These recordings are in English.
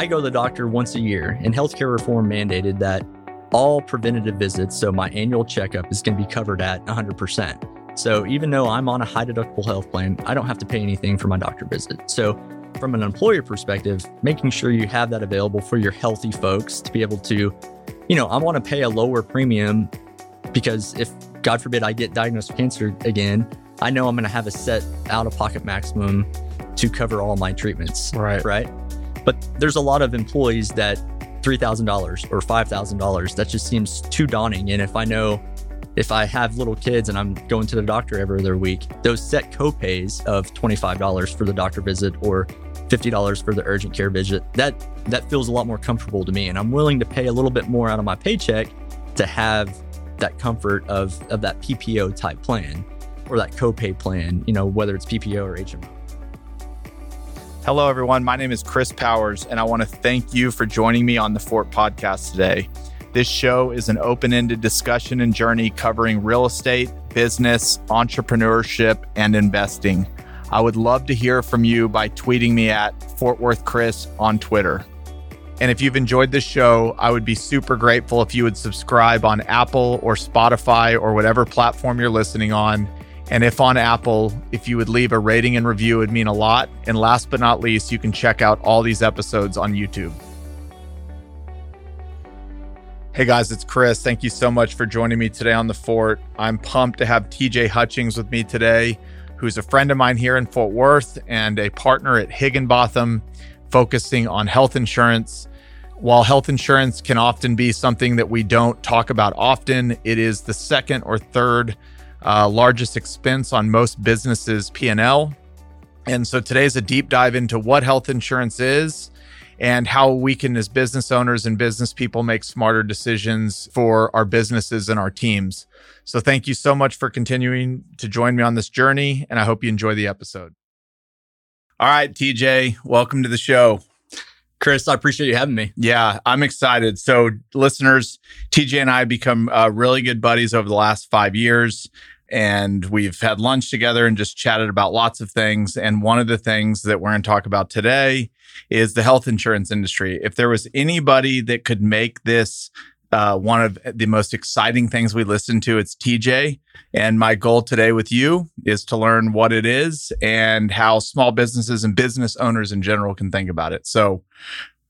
I go to the doctor once a year, and healthcare reform mandated that all preventative visits, so my annual checkup, is going to be covered at 100%. So even though I'm on a high deductible health plan, I don't have to pay anything for my doctor visit. So from an employer perspective, making sure you have that available for your healthy folks to be able to, you know, I want to pay a lower premium because if God forbid I get diagnosed with cancer again, I know I'm going to have a set out of pocket maximum to cover all my treatments. Right. Right. But there's a lot of employees that $3,000 or $5,000, that just seems too daunting. And if I know if I have little kids and I'm going to the doctor every other week, those set copays of $25 for the doctor visit or $50 for the urgent care visit, that that feels a lot more comfortable to me. And I'm willing to pay a little bit more out of my paycheck to have that comfort of, of that PPO type plan or that copay plan, you know, whether it's PPO or HMO. Hello, everyone. My name is Chris Powers, and I want to thank you for joining me on the Fort podcast today. This show is an open ended discussion and journey covering real estate, business, entrepreneurship, and investing. I would love to hear from you by tweeting me at Fort Worth Chris on Twitter. And if you've enjoyed this show, I would be super grateful if you would subscribe on Apple or Spotify or whatever platform you're listening on. And if on Apple, if you would leave a rating and review, it would mean a lot. And last but not least, you can check out all these episodes on YouTube. Hey guys, it's Chris. Thank you so much for joining me today on the Fort. I'm pumped to have TJ Hutchings with me today, who's a friend of mine here in Fort Worth and a partner at Higginbotham, focusing on health insurance. While health insurance can often be something that we don't talk about often, it is the second or third uh, largest expense on most businesses' P&L. And so today's a deep dive into what health insurance is and how we can, as business owners and business people, make smarter decisions for our businesses and our teams. So thank you so much for continuing to join me on this journey, and I hope you enjoy the episode. All right, TJ, welcome to the show. Chris, I appreciate you having me. Yeah, I'm excited. So, listeners, TJ and I become uh, really good buddies over the last five years, and we've had lunch together and just chatted about lots of things. And one of the things that we're going to talk about today is the health insurance industry. If there was anybody that could make this uh, one of the most exciting things we listen to, it's TJ. And my goal today with you is to learn what it is and how small businesses and business owners in general can think about it. So,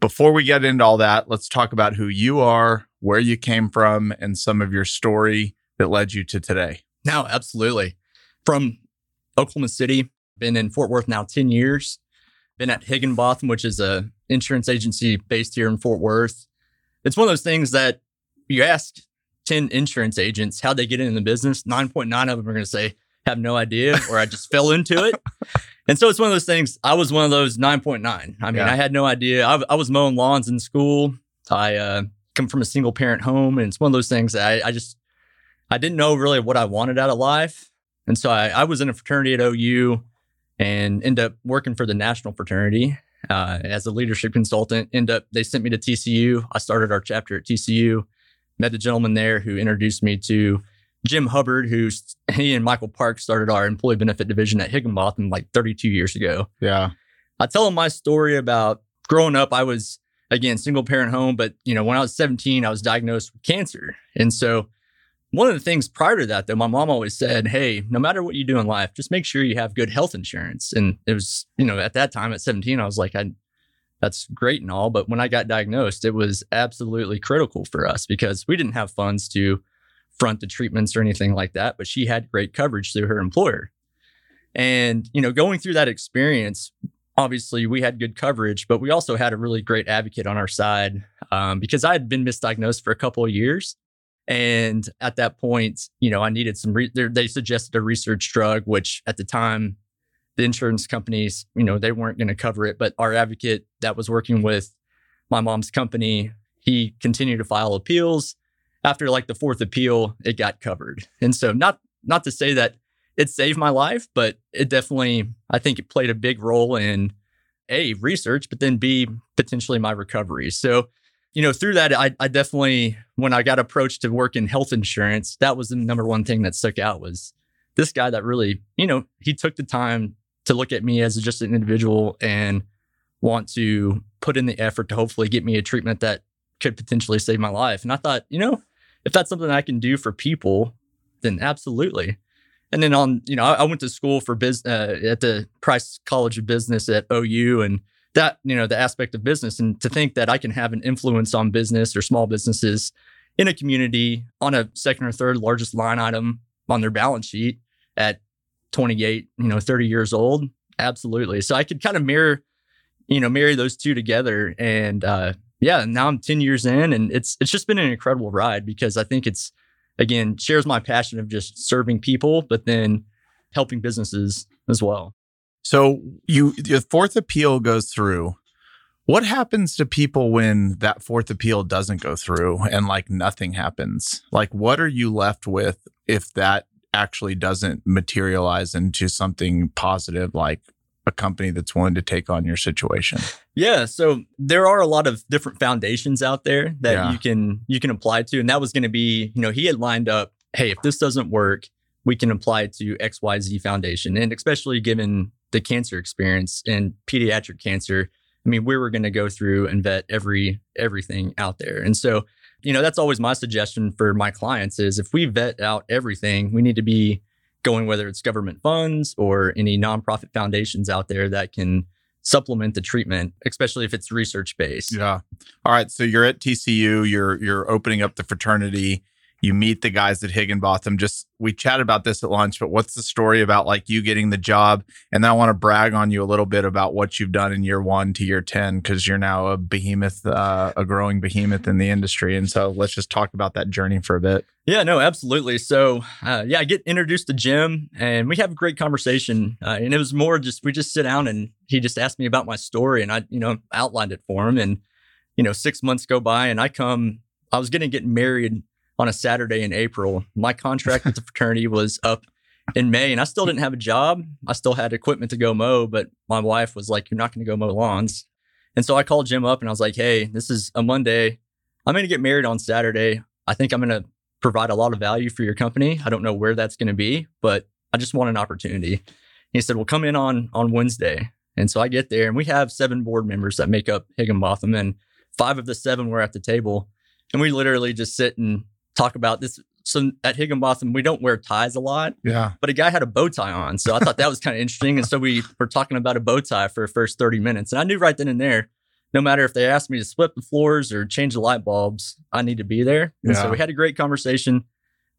before we get into all that, let's talk about who you are, where you came from, and some of your story that led you to today. No, absolutely. From Oklahoma City, been in Fort Worth now 10 years. Been at Higginbotham, which is a insurance agency based here in Fort Worth. It's one of those things that you ask 10 insurance agents how they get into the business, 9.9 of them are going to say, have no idea, or I just fell into it. And so it's one of those things. I was one of those 9.9. I mean, Yeah. I had no idea. I, I was mowing lawns in school. I uh, come from a single parent home, and it's one of those things that I, I just, I didn't know really what I wanted out of life. And so I, I was in a fraternity at OU and ended up working for the national fraternity uh, as a leadership consultant. End up, they sent me to TCU. I started our chapter at TCU. Met a gentleman there who introduced me to Jim Hubbard, who's he and Michael Park started our employee benefit division at Higginbotham like 32 years ago. Yeah. I tell him my story about growing up. I was again single parent home, but you know when I was 17, I was diagnosed with cancer, and so one of the things prior to that, though, my mom always said, "Hey, no matter what you do in life, just make sure you have good health insurance." And it was you know at that time at 17, I was like, I. That's great and all, but when I got diagnosed, it was absolutely critical for us because we didn't have funds to front the treatments or anything like that. But she had great coverage through her employer. And, you know, going through that experience, obviously we had good coverage, but we also had a really great advocate on our side um, because I had been misdiagnosed for a couple of years. And at that point, you know, I needed some, re- they- they suggested a research drug, which at the time, the insurance companies, you know, they weren't going to cover it. But our advocate that was working with my mom's company, he continued to file appeals. After like the fourth appeal, it got covered. And so, not not to say that it saved my life, but it definitely, I think it played a big role in A, research, but then B, potentially my recovery. So, you know, through that, I, I definitely, when I got approached to work in health insurance, that was the number one thing that stuck out was this guy that really, you know, he took the time to look at me as just an individual and want to put in the effort to hopefully get me a treatment that could potentially save my life. And I thought, you know, if that's something I can do for people, then absolutely. And then on, you know, I, I went to school for business uh, at the Price College of Business at OU, and that, you know, the aspect of business, and to think that I can have an influence on business or small businesses in a community on a second or third largest line item on their balance sheet at 28, you know, 30 years old, absolutely. So I could kind of mirror, you know, marry those two together, and uh, yeah, now I'm 10 years in, and it's it's just been an incredible ride because I think it's again, shares my passion of just serving people, but then helping businesses as well. So you your fourth appeal goes through. What happens to people when that fourth appeal doesn't go through and like nothing happens? Like what are you left with if that actually doesn't materialize into something positive like a company that's willing to take on your situation? Yeah, so there are a lot of different foundations out there that yeah. you can you can apply to, and that was going to be, you know, he had lined up, hey, if this doesn't work, we can apply to XYZ Foundation, and especially given the cancer experience and pediatric cancer, I mean, we were going to go through and vet every everything out there, and so. You know, that's always my suggestion for my clients is if we vet out everything, we need to be going whether it's government funds or any nonprofit foundations out there that can supplement the treatment, especially if it's research based. Yeah. All right. So you're at TCU, you're you're opening up the fraternity you meet the guys at Higginbotham. Just we chat about this at lunch, but what's the story about like you getting the job? And then I want to brag on you a little bit about what you've done in year one to year 10, because you're now a behemoth, uh, a growing behemoth in the industry. And so let's just talk about that journey for a bit. Yeah, no, absolutely. So, uh, yeah, I get introduced to Jim and we have a great conversation. Uh, and it was more just, we just sit down and he just asked me about my story and I, you know, outlined it for him. And, you know, six months go by and I come, I was going to get married on a Saturday in April. My contract with the fraternity was up in May and I still didn't have a job. I still had equipment to go mow, but my wife was like, You're not going to go mow lawns. And so I called Jim up and I was like, Hey, this is a Monday. I'm going to get married on Saturday. I think I'm going to provide a lot of value for your company. I don't know where that's going to be, but I just want an opportunity. he said, Well, come in on on Wednesday. And so I get there and we have seven board members that make up Higginbotham and five of the seven were at the table. And we literally just sit and talk about this. So at Higginbotham, we don't wear ties a lot. Yeah. But a guy had a bow tie on. So I thought that was kind of interesting. And so we were talking about a bow tie for the first 30 minutes. And I knew right then and there, no matter if they asked me to split the floors or change the light bulbs, I need to be there. And yeah. so we had a great conversation.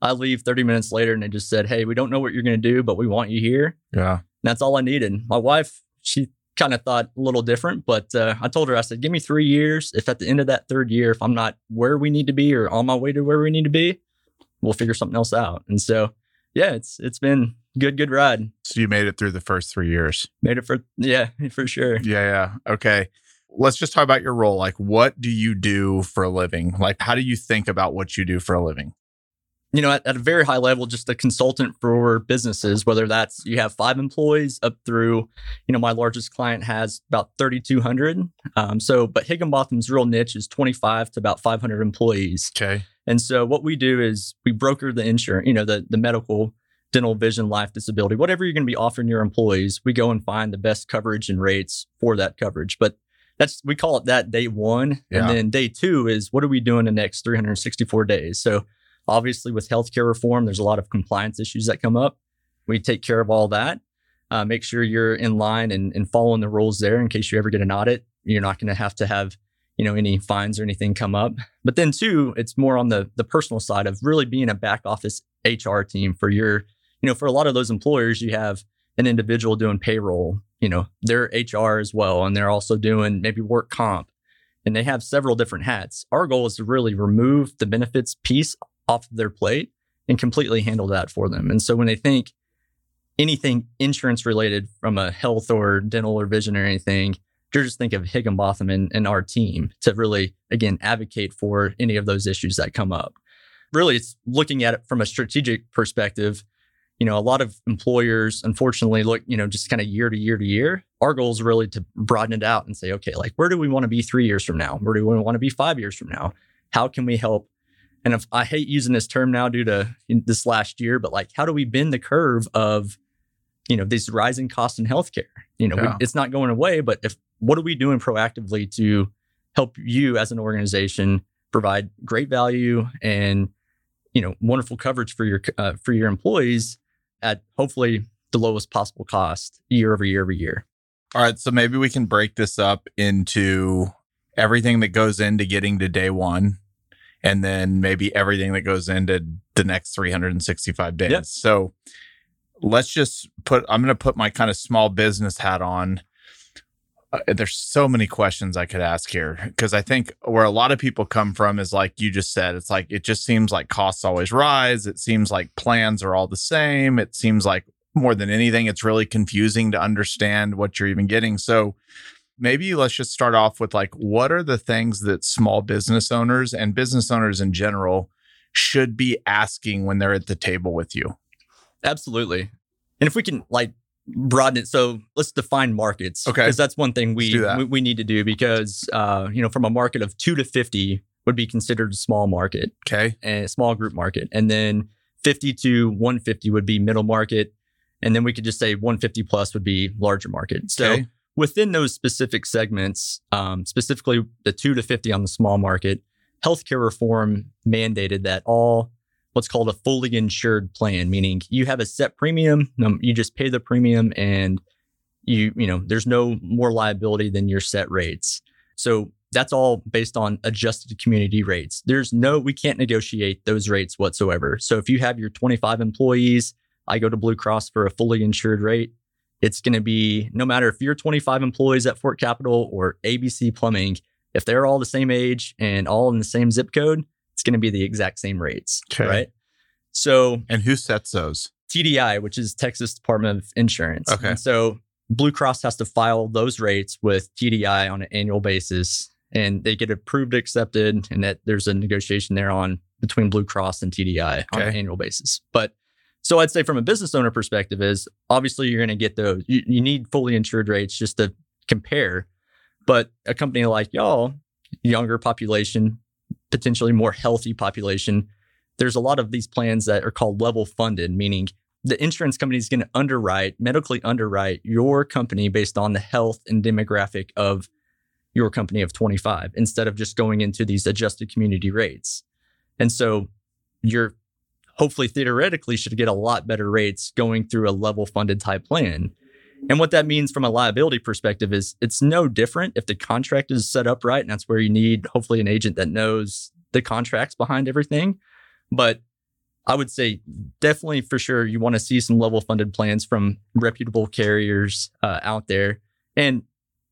I leave 30 minutes later and they just said, Hey, we don't know what you're going to do, but we want you here. Yeah. And that's all I needed. My wife, she kind of thought a little different, but uh, I told her, I said, give me three years. If at the end of that third year, if I'm not where we need to be or on my way to where we need to be, we'll figure something else out. And so, yeah, it's it's been good, good ride. So you made it through the first three years. Made it for yeah, for sure. Yeah, yeah. Okay. Let's just talk about your role. Like, what do you do for a living? Like, how do you think about what you do for a living? You know, at, at, a very high level, just a consultant for businesses, whether that's you have five employees up through, you know, my largest client has about 3,200. Um, so, but Higginbotham's real niche is 25 to about 500 employees. Okay. And so what we do is we broker the insurance, you know, the, the medical, dental, vision, life, disability, whatever you're going to be offering your employees, we go and find the best coverage and rates for that coverage. But that's, we call it that day one. Yeah. And then day two is what are we doing the next 364 days? So, Obviously, with healthcare reform, there's a lot of compliance issues that come up. We take care of all that. Uh, make sure you're in line and, and following the rules there in case you ever get an audit. You're not going to have to have you know any fines or anything come up. But then too, it's more on the the personal side of really being a back office HR team for your you know for a lot of those employers you have an individual doing payroll, you know, they're HR as well and they're also doing maybe work comp and they have several different hats. Our goal is to really remove the benefits piece off their plate and completely handle that for them. And so when they think anything insurance related from a health or dental or vision or anything, you're just think of Higginbotham and, and our team to really, again, advocate for any of those issues that come up. Really, it's looking at it from a strategic perspective. You know, a lot of employers, unfortunately, look, you know, just kind of year to year to year. Our goal is really to broaden it out and say, okay, like, where do we want to be three years from now? Where do we want to be five years from now? How can we help and if I hate using this term now due to this last year, but like, how do we bend the curve of, you know, these rising costs in healthcare? You know, yeah. we, it's not going away, but if what are we doing proactively to help you as an organization provide great value and you know wonderful coverage for your uh, for your employees at hopefully the lowest possible cost year over year over year. All right, so maybe we can break this up into everything that goes into getting to day 1 and then maybe everything that goes into the next 365 days. Yep. So let's just put I'm going to put my kind of small business hat on. Uh, there's so many questions I could ask here because I think where a lot of people come from is like you just said it's like it just seems like costs always rise it seems like plans are all the same it seems like more than anything it's really confusing to understand what you're even getting so maybe let's just start off with like what are the things that small business owners and business owners in general should be asking when they're at the table with you Absolutely. And if we can like broaden it, so let's define markets. Okay. Because that's one thing we, we we need to do because uh, you know, from a market of two to fifty would be considered a small market okay and a small group market. And then 50 to 150 would be middle market. And then we could just say 150 plus would be larger market. So Okay. Within those specific segments, um, specifically the two to 50 on the small market, healthcare reform mandated that all what's called a fully insured plan, meaning you have a set premium, um, you just pay the premium and you, you know, there's no more liability than your set rates. So that's all based on adjusted community rates. There's no, we can't negotiate those rates whatsoever. So if you have your 25 employees, I go to Blue Cross for a fully insured rate. It's going to be no matter if you're 25 employees at Fort Capital or ABC Plumbing, if they're all the same age and all in the same zip code, it's going to be the exact same rates. Okay. Right. So and who sets those TDI, which is Texas Department of Insurance. Okay. And so Blue Cross has to file those rates with TDI on an annual basis and they get approved, accepted, and that there's a negotiation there on between Blue Cross and TDI on an annual basis. But so I'd say from a business owner perspective is obviously you're going to get those. You, you need fully insured rates just to compare. But a company like y'all, younger population, potentially more healthy population, there's a lot of these plans that are called level funded, meaning the insurance company is going to underwrite, medically underwrite your company based on the health and demographic of your company of 25 instead of just going into these adjusted community rates. And so you're hopefully theoretically should get a lot better rates going through a level funded type plan. And what that means from a liability perspective is it's no different if the contract is set up right. And that's where you need hopefully an agent that knows the contracts behind everything. But I would say definitely for sure you want to see some level funded plans from reputable carriers uh, out there. And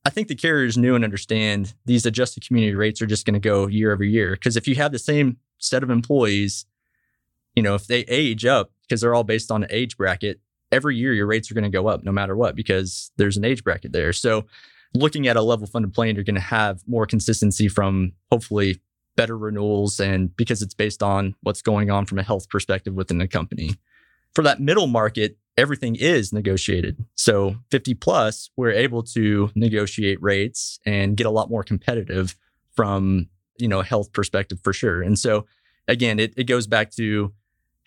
I think the carriers knew and understand these adjusted community rates are just going to go year over year. Because if you have the same set of employees, you know, if they age up, because they're all based on an age bracket, every year your rates are going to go up no matter what, because there's an age bracket there. So looking at a level funded plan, you're going to have more consistency from hopefully better renewals and because it's based on what's going on from a health perspective within the company. For that middle market, everything is negotiated. So 50 plus, we're able to negotiate rates and get a lot more competitive from, you know, a health perspective for sure. And so again, it, it goes back to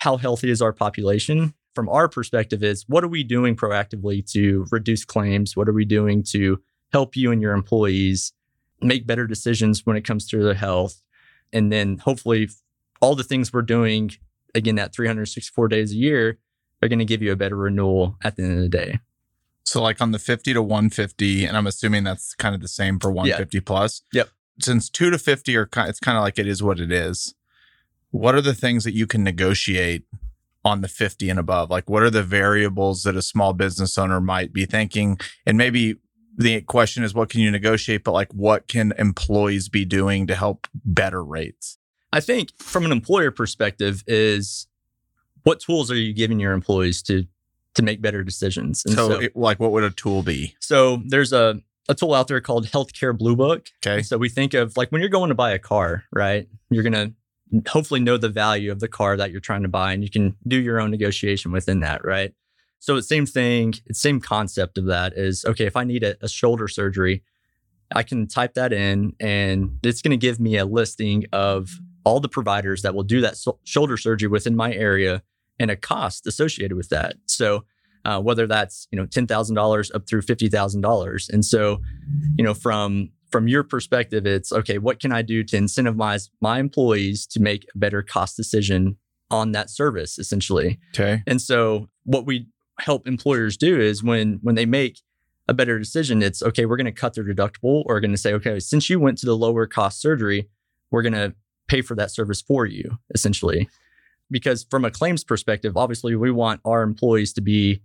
how healthy is our population? From our perspective is what are we doing proactively to reduce claims? What are we doing to help you and your employees make better decisions when it comes to their health? And then hopefully all the things we're doing, again, that 364 days a year are going to give you a better renewal at the end of the day. So like on the 50 to 150, and I'm assuming that's kind of the same for 150 plus. Yep. Since two to 50 are kind, it's kind of like it is what it is. What are the things that you can negotiate on the 50 and above? Like what are the variables that a small business owner might be thinking? And maybe the question is what can you negotiate, but like what can employees be doing to help better rates? I think from an employer perspective is what tools are you giving your employees to to make better decisions? And So, so, it, like what would a tool be? so there's a a tool out there called Healthcare Blue Book. Okay. So we think of like when you're going to buy a car, right? You're going to hopefully know the value of the car that you're trying to buy and you can do your own negotiation within that, right? So it's same thing, same concept of that is okay, if I need a, a shoulder surgery, I can type that in and it's going to give me a listing of all the providers that will do that so- shoulder surgery within my area and a cost associated with that. So uh, whether that's you know ten thousand dollars up through fifty thousand dollars. And so, you know, from from your perspective, it's okay. What can I do to incentivize my employees to make a better cost decision on that service, essentially? Okay. And so, what we help employers do is when when they make a better decision, it's okay. We're going to cut their deductible, or going to say, okay, since you went to the lower cost surgery, we're going to pay for that service for you, essentially. Because from a claims perspective, obviously, we want our employees to be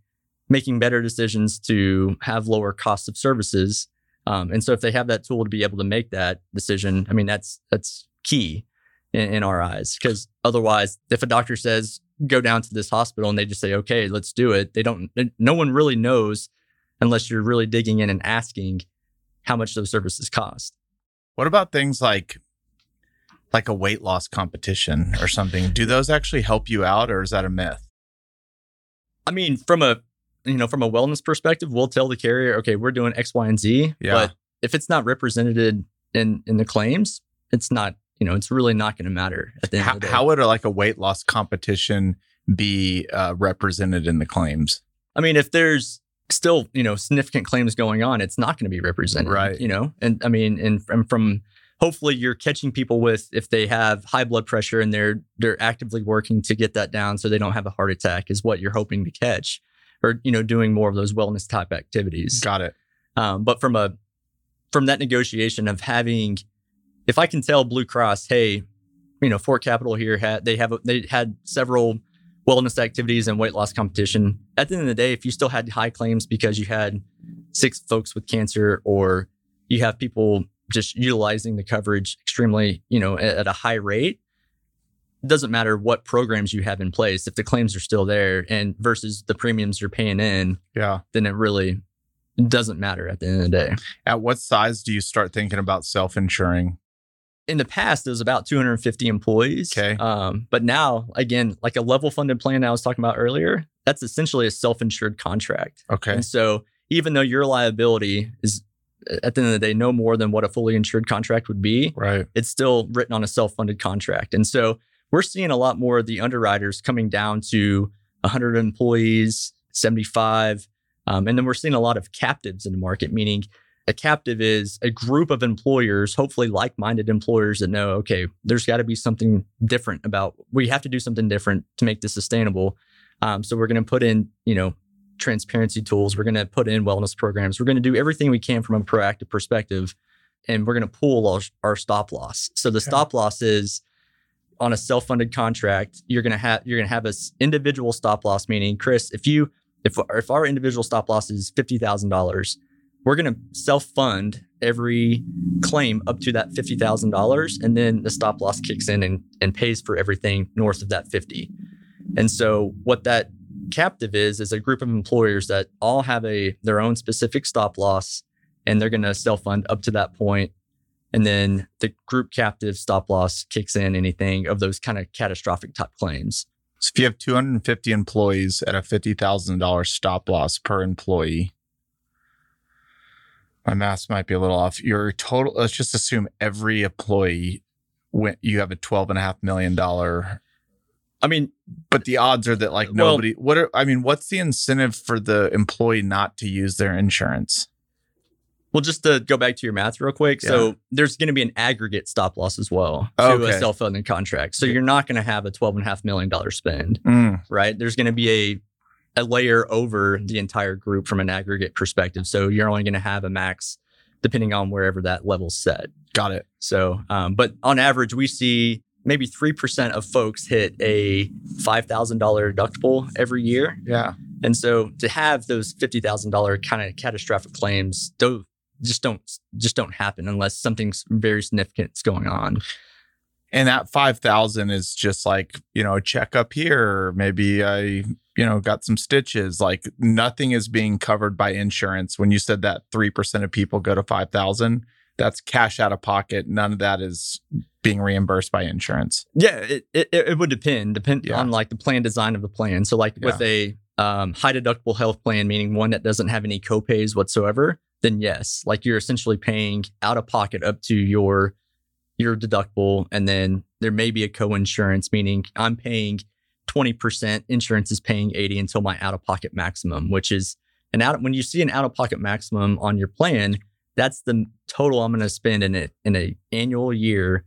making better decisions to have lower cost of services. Um, and so if they have that tool to be able to make that decision, I mean, that's that's key in, in our eyes. Because otherwise, if a doctor says go down to this hospital and they just say, okay, let's do it, they don't. No one really knows unless you're really digging in and asking how much those services cost. What about things like like a weight loss competition or something? Do those actually help you out, or is that a myth? I mean, from a you know, from a wellness perspective, we'll tell the carrier, okay, we're doing X, Y, and Z. Yeah. But if it's not represented in in the claims, it's not, you know, it's really not going to matter at the end How, of the day. how would a, like a weight loss competition be uh, represented in the claims? I mean, if there's still, you know, significant claims going on, it's not going to be represented. Right. You know, and I mean, and from, from hopefully you're catching people with if they have high blood pressure and they're they're actively working to get that down so they don't have a heart attack is what you're hoping to catch. Or, you know, doing more of those wellness type activities. Got it. Um, but from a from that negotiation of having, if I can tell Blue Cross, hey, you know, Fort Capital here had they have they had several wellness activities and weight loss competition. At the end of the day, if you still had high claims because you had six folks with cancer or you have people just utilizing the coverage extremely, you know, at, at a high rate, it doesn't matter what programs you have in place if the claims are still there and versus the premiums you're paying in Yeah. then it really doesn't matter at the end of the day. At what size do you start thinking about self insuring? In the past, it was about 250 employees. Okay. Um, but now, again, like a level funded plan I was talking about earlier, that's essentially a self insured contract. Okay. And so, even though your liability is at the end of the day no more than what a fully insured contract would be, Right. it's still written on a self funded contract. And so, we're seeing a lot more of the underwriters coming down to 100 employees, 75. Um, and then we're seeing a lot of captives in the market, meaning a captive is a group of employers, hopefully like minded employers that know, okay, there's got to be something different about, we have to do something different to make this sustainable. Um, so we're going to put in, you know, transparency tools. We're going to put in wellness programs. We're going to do everything we can from a proactive perspective. And we're going to pool our, our stop loss. So the Okay. stop loss is on a self-funded contract. You're to have you're to have a s- individual stop loss. Meaning, Chris, if you if if our individual stop loss is fifty thousand dollars, we're to self-fund every claim up to that fifty thousand dollars, and then the stop loss kicks in and and pays for everything north of that fifty. And so what that captive is is a group of employers that all have a their own specific stop loss and they're going to self fund up to that point and then the group captive stop loss kicks in anything of those kind of catastrophic type claims So if you have 250 employees at a $50,000 stop loss per employee, my math might be a little off. Your total, let's just assume every employee went, you have a $12.5 million. i mean But the odds are that like Well- nobody, what are, I mean, what's the incentive for the employee not to use their insurance? Well just to go back to your math real quick so there's going to be an aggregate stop loss as well to Okay. a self-funded contract so you're not going to have a $12.5 million spend Mm, right? There's going to be a a layer over the entire group from an aggregate perspective. So you're only going to have a max depending on wherever that level's set. got it. So, um, but on average, we see maybe three percent of folks hit a five thousand dollar deductible every year, Yeah. and so to have those fifty thousand dollar kind of catastrophic claims, don't just don't just don't happen unless something's very significant is going on. And that 5,000 is just like, you know, a checkup here. Maybe I, you know, got some stitches. Like nothing is being covered by insurance. When you said that 3% of people go to 5,000, that's cash out of pocket. None of that is being reimbursed by insurance. Yeah, it, it, it would depend, depend Yeah. on like the plan design of the plan. So like with a um, high deductible health plan, meaning one that doesn't have any copays whatsoever, then yes, like you're essentially paying out of pocket up to your your deductible, and then there may be a co-insurance, meaning I'm paying 20% insurance is paying 80 until my out of pocket maximum, which is an out when you see an out of pocket maximum on your plan, that's the total I'm going to spend in it in a annual year.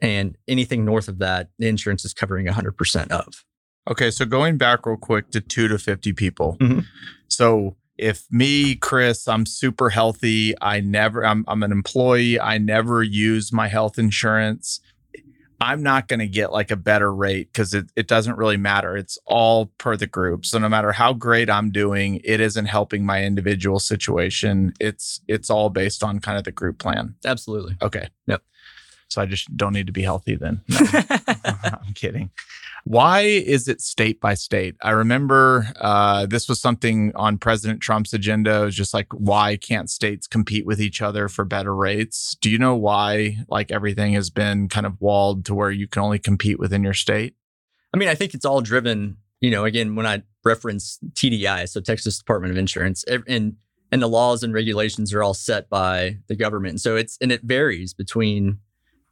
And anything north of that, the insurance is covering 100% of. Okay, so going back real quick to two to 50 people. Mhm. So if me, Chris, I'm super healthy, I never, I'm, I'm an employee, I never use my health insurance. I'm not going to get like a better rate because it, it doesn't really matter. It's all per the group. So no matter how great I'm doing, it isn't helping my individual situation. It's it's all based on kind of the group plan. Absolutely. Okay. Yep. So I just don't need to be healthy then. No. I'm kidding. Why is it state by state? I remember uh, this was something on President Trump's agenda. It was just like, why can't states compete with each other for better rates? Do you know why, like, everything has been kind of walled to where you can only compete within your state? I mean, I think it's all driven, you know, again, when I reference TDI, so Texas Department of Insurance, and and the laws and regulations are all set by the government. So it's and it varies between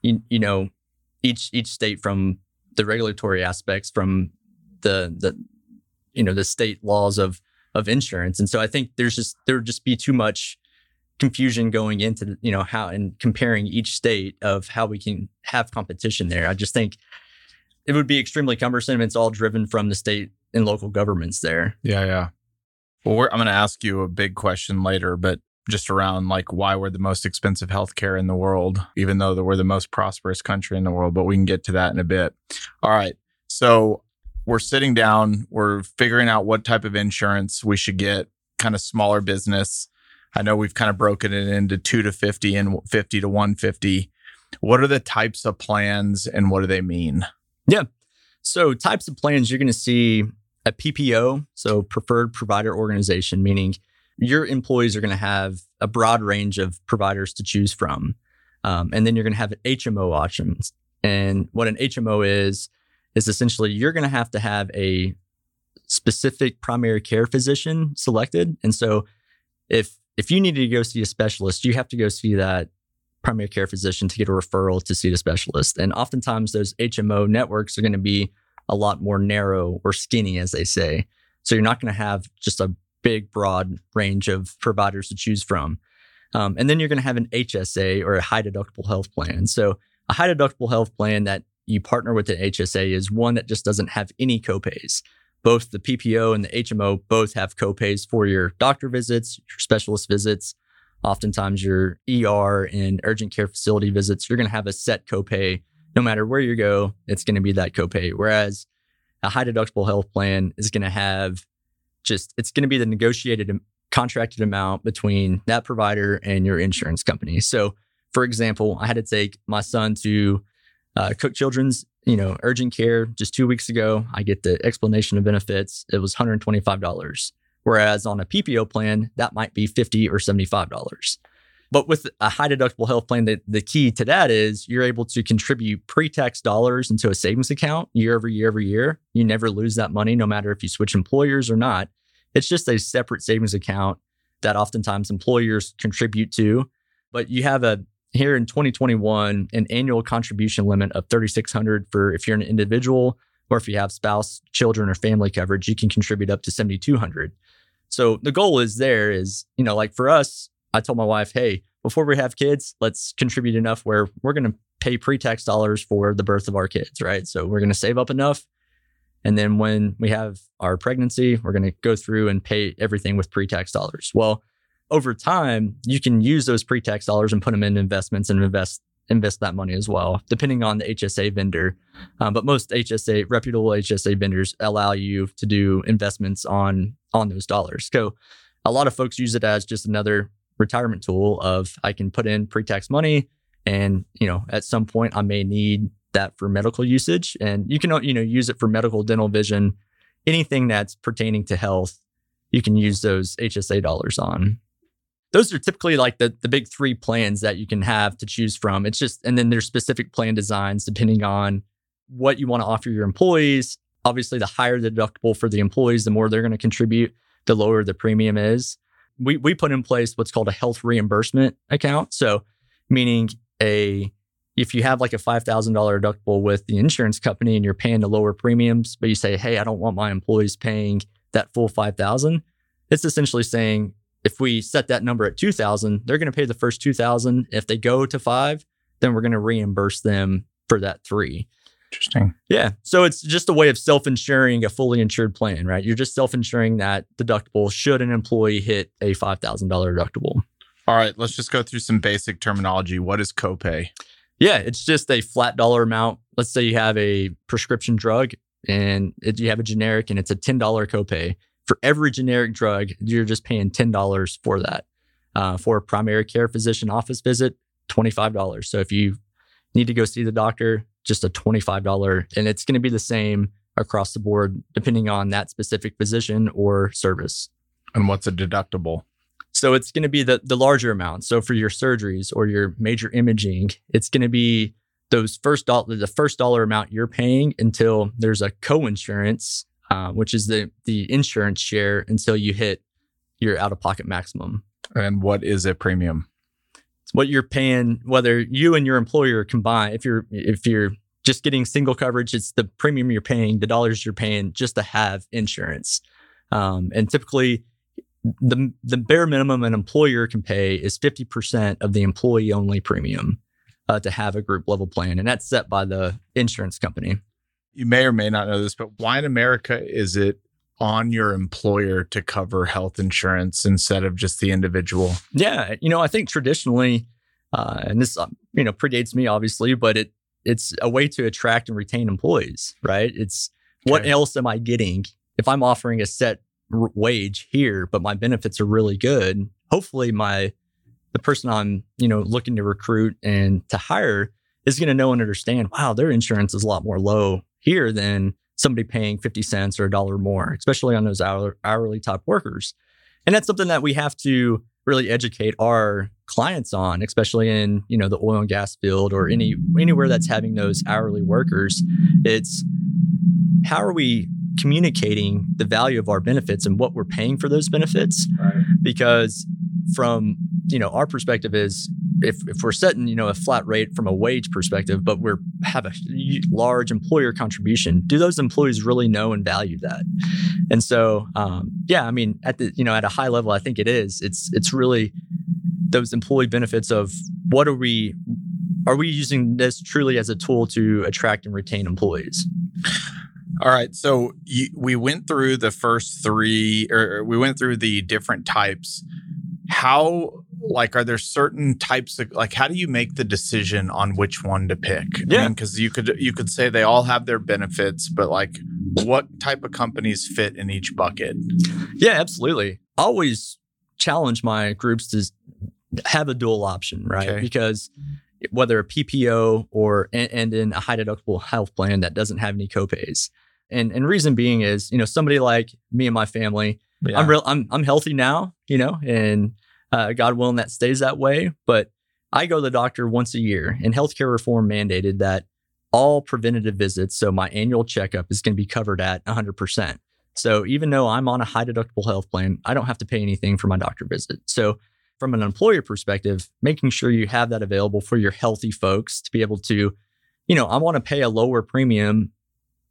you, you know each each state from the regulatory aspects from the the you know the state laws of of insurance. And so I think there's just there would just be too much confusion going into you know how and comparing each state of how we can have competition there. I just think it would be extremely cumbersome. It's all driven from the state and local governments there. Yeah, yeah. Well, I'm going to ask you a big question later, but just around like why we're the most expensive healthcare in the world, even though we're the most prosperous country in the world. But we can get to that in a bit. All right. So we're sitting down, we're figuring out what type of insurance we should get, kind of smaller business. I know we've kind of broken it into two to 50 and 50 to 150. What are the types of plans and what do they mean? Yeah. So, types of plans you're going to see a PPO, so preferred provider organization, meaning your employees are going to have a broad range of providers to choose from. Um, and then you're going to have HMO options. And what an HMO is, is essentially you're going to have to have a specific primary care physician selected. And so if if you need to go see a specialist, you have to go see that primary care physician to get a referral to see the specialist. And oftentimes those HMO networks are going to be a lot more narrow or skinny, as they say. So you're not going to have just a big, broad range of providers to choose from. Um, and then you're going to have an HSA or a high deductible health plan. So a high deductible health plan that you partner with an HSA is one that just doesn't have any copays. Both the PPO and the HMO both have copays for your doctor visits, your specialist visits, oftentimes your ER and urgent care facility visits. You're going to have a set copay no matter where you go. It's going to be that copay. Whereas a high deductible health plan is going to have just it's going to be the negotiated contracted amount between that provider and your insurance company. So, for example, I had to take my son to uh, Cook Children's, you know, urgent care just two weeks ago. I get the explanation of benefits. It was $125. Whereas on a PPO plan, that might be 50 or $75. But with a high deductible health plan, the, the key to that is you're able to contribute pre tax dollars into a savings account year over year over year. You never lose that money, no matter if you switch employers or not. It's just a separate savings account that oftentimes employers contribute to. But you have a here in 2021 an annual contribution limit of 3600 for if you're an individual or if you have spouse, children or family coverage, you can contribute up to 7200. So the goal is there is, you know, like for us, I told my wife, hey, before we have kids, let's contribute enough where we're going to pay pre tax dollars for the birth of our kids, right? So we're going to save up enough. And then when we have our pregnancy, we're going to go through and pay everything with pre tax dollars. Well, over time, you can use those pre tax dollars and put them in investments and invest invest that money as well, depending on the HSA vendor. Um, but most HSA reputable HSA vendors allow you to do investments on on those dollars. So a lot of folks use it as just another retirement tool of I can put in pre-tax money and you know at some point I may need that for medical usage. And you can you know use it for medical dental vision anything that's pertaining to health you can use those HSA dollars on. Those are typically like the the big 3 plans that you can have to choose from. It's just and then there's specific plan designs depending on what you want to offer your employees. Obviously the higher the deductible for the employees the more they're going to contribute the lower the premium is we we put in place what's called a health reimbursement account. So, meaning a if you have like a $5,000 deductible with the insurance company and you're paying the lower premiums, but you say, hey, I don't want my employees paying that full 5000 it's essentially saying if we set that number at 2000 they're going to pay the first 2000 if they go to five then we're going to reimburse them for that three Interesting. yeah so it's just a way of self-insuring a fully insured plan right you're just self-insuring that deductible should an employee hit a $5000 deductible All right, let's just go through some basic terminology. What is copay? Yeah, it's just a flat dollar amount. Let's say you have a prescription drug and it, you have a generic and it's a $10 copay. For every generic drug, you're just paying $10 for that. Uh, for a primary care physician office visit, $25. So if you need to go see the doctor, just a $25. And it's going to be the same across the board, depending on that specific physician or service. And what's a deductible? So it's going to be the the larger amount. So for your surgeries or your major imaging, it's going to be those first dollar the first dollar amount you're paying until there's a co-insurance, uh, which is the the insurance share until you hit your out of pocket maximum. And what is a premium? What you're paying, whether you and your employer combine. If you're if you're just getting single coverage, it's the premium you're paying, the dollars you're paying just to have insurance. Um, and typically, the the bare minimum an employer can pay is 50% of the employee only premium uh, to have a group level plan and that's set by the insurance company You may or may not know this, but why in America is it on your employer to cover health insurance instead of just the individual? yeah you know i think traditionally uh, and this uh, you know predates me obviously but it it's a way to attract and retain employees right it's what Okay. else am i getting if i'm offering a set r- wage here but my benefits are really good hopefully my the person i'm you know looking to recruit and to hire is going to know and understand wow their insurance is a lot more low here than somebody paying 50 cents or a dollar more especially on those hour, hourly type workers. And that's something that we have to really educate our clients on especially in you know the oil and gas field or any anywhere that's having those hourly workers. It's how are we communicating the value of our benefits and what we're paying for those benefits? Because from you know our perspective is if, if we're setting you know a flat rate from a wage perspective but we're have a large employer contribution do those employees really know and value that and so um, yeah i mean at the you know at a high level i think it is it's it's really those employee benefits of what are we are we using this truly as a tool to attract and retain employees All right. So you, we went through the first three, or we went through the different types. How, like, are there certain types of, like, how do you make the decision on which one to pick? Yeah. Because you could, you could say they all have their benefits, but like, what type of companies fit in each bucket? Yeah, absolutely. I always challenge my groups to have a dual option, right? Okay. Because whether a PPO or and, and in a high deductible health plan that doesn't have any copays. And and reason being is, you know, somebody like me and my family, Yeah. I'm real I'm I'm healthy now, you know, and uh, God willing that stays that way, but I go to the doctor once a year and healthcare reform mandated that all preventative visits, so my annual checkup is going to be covered at 100%. So even though I'm on a high deductible health plan, I don't have to pay anything for my doctor visit. So from an employer perspective, making sure you have that available for your healthy folks to be able to, you know, I want to pay a lower premium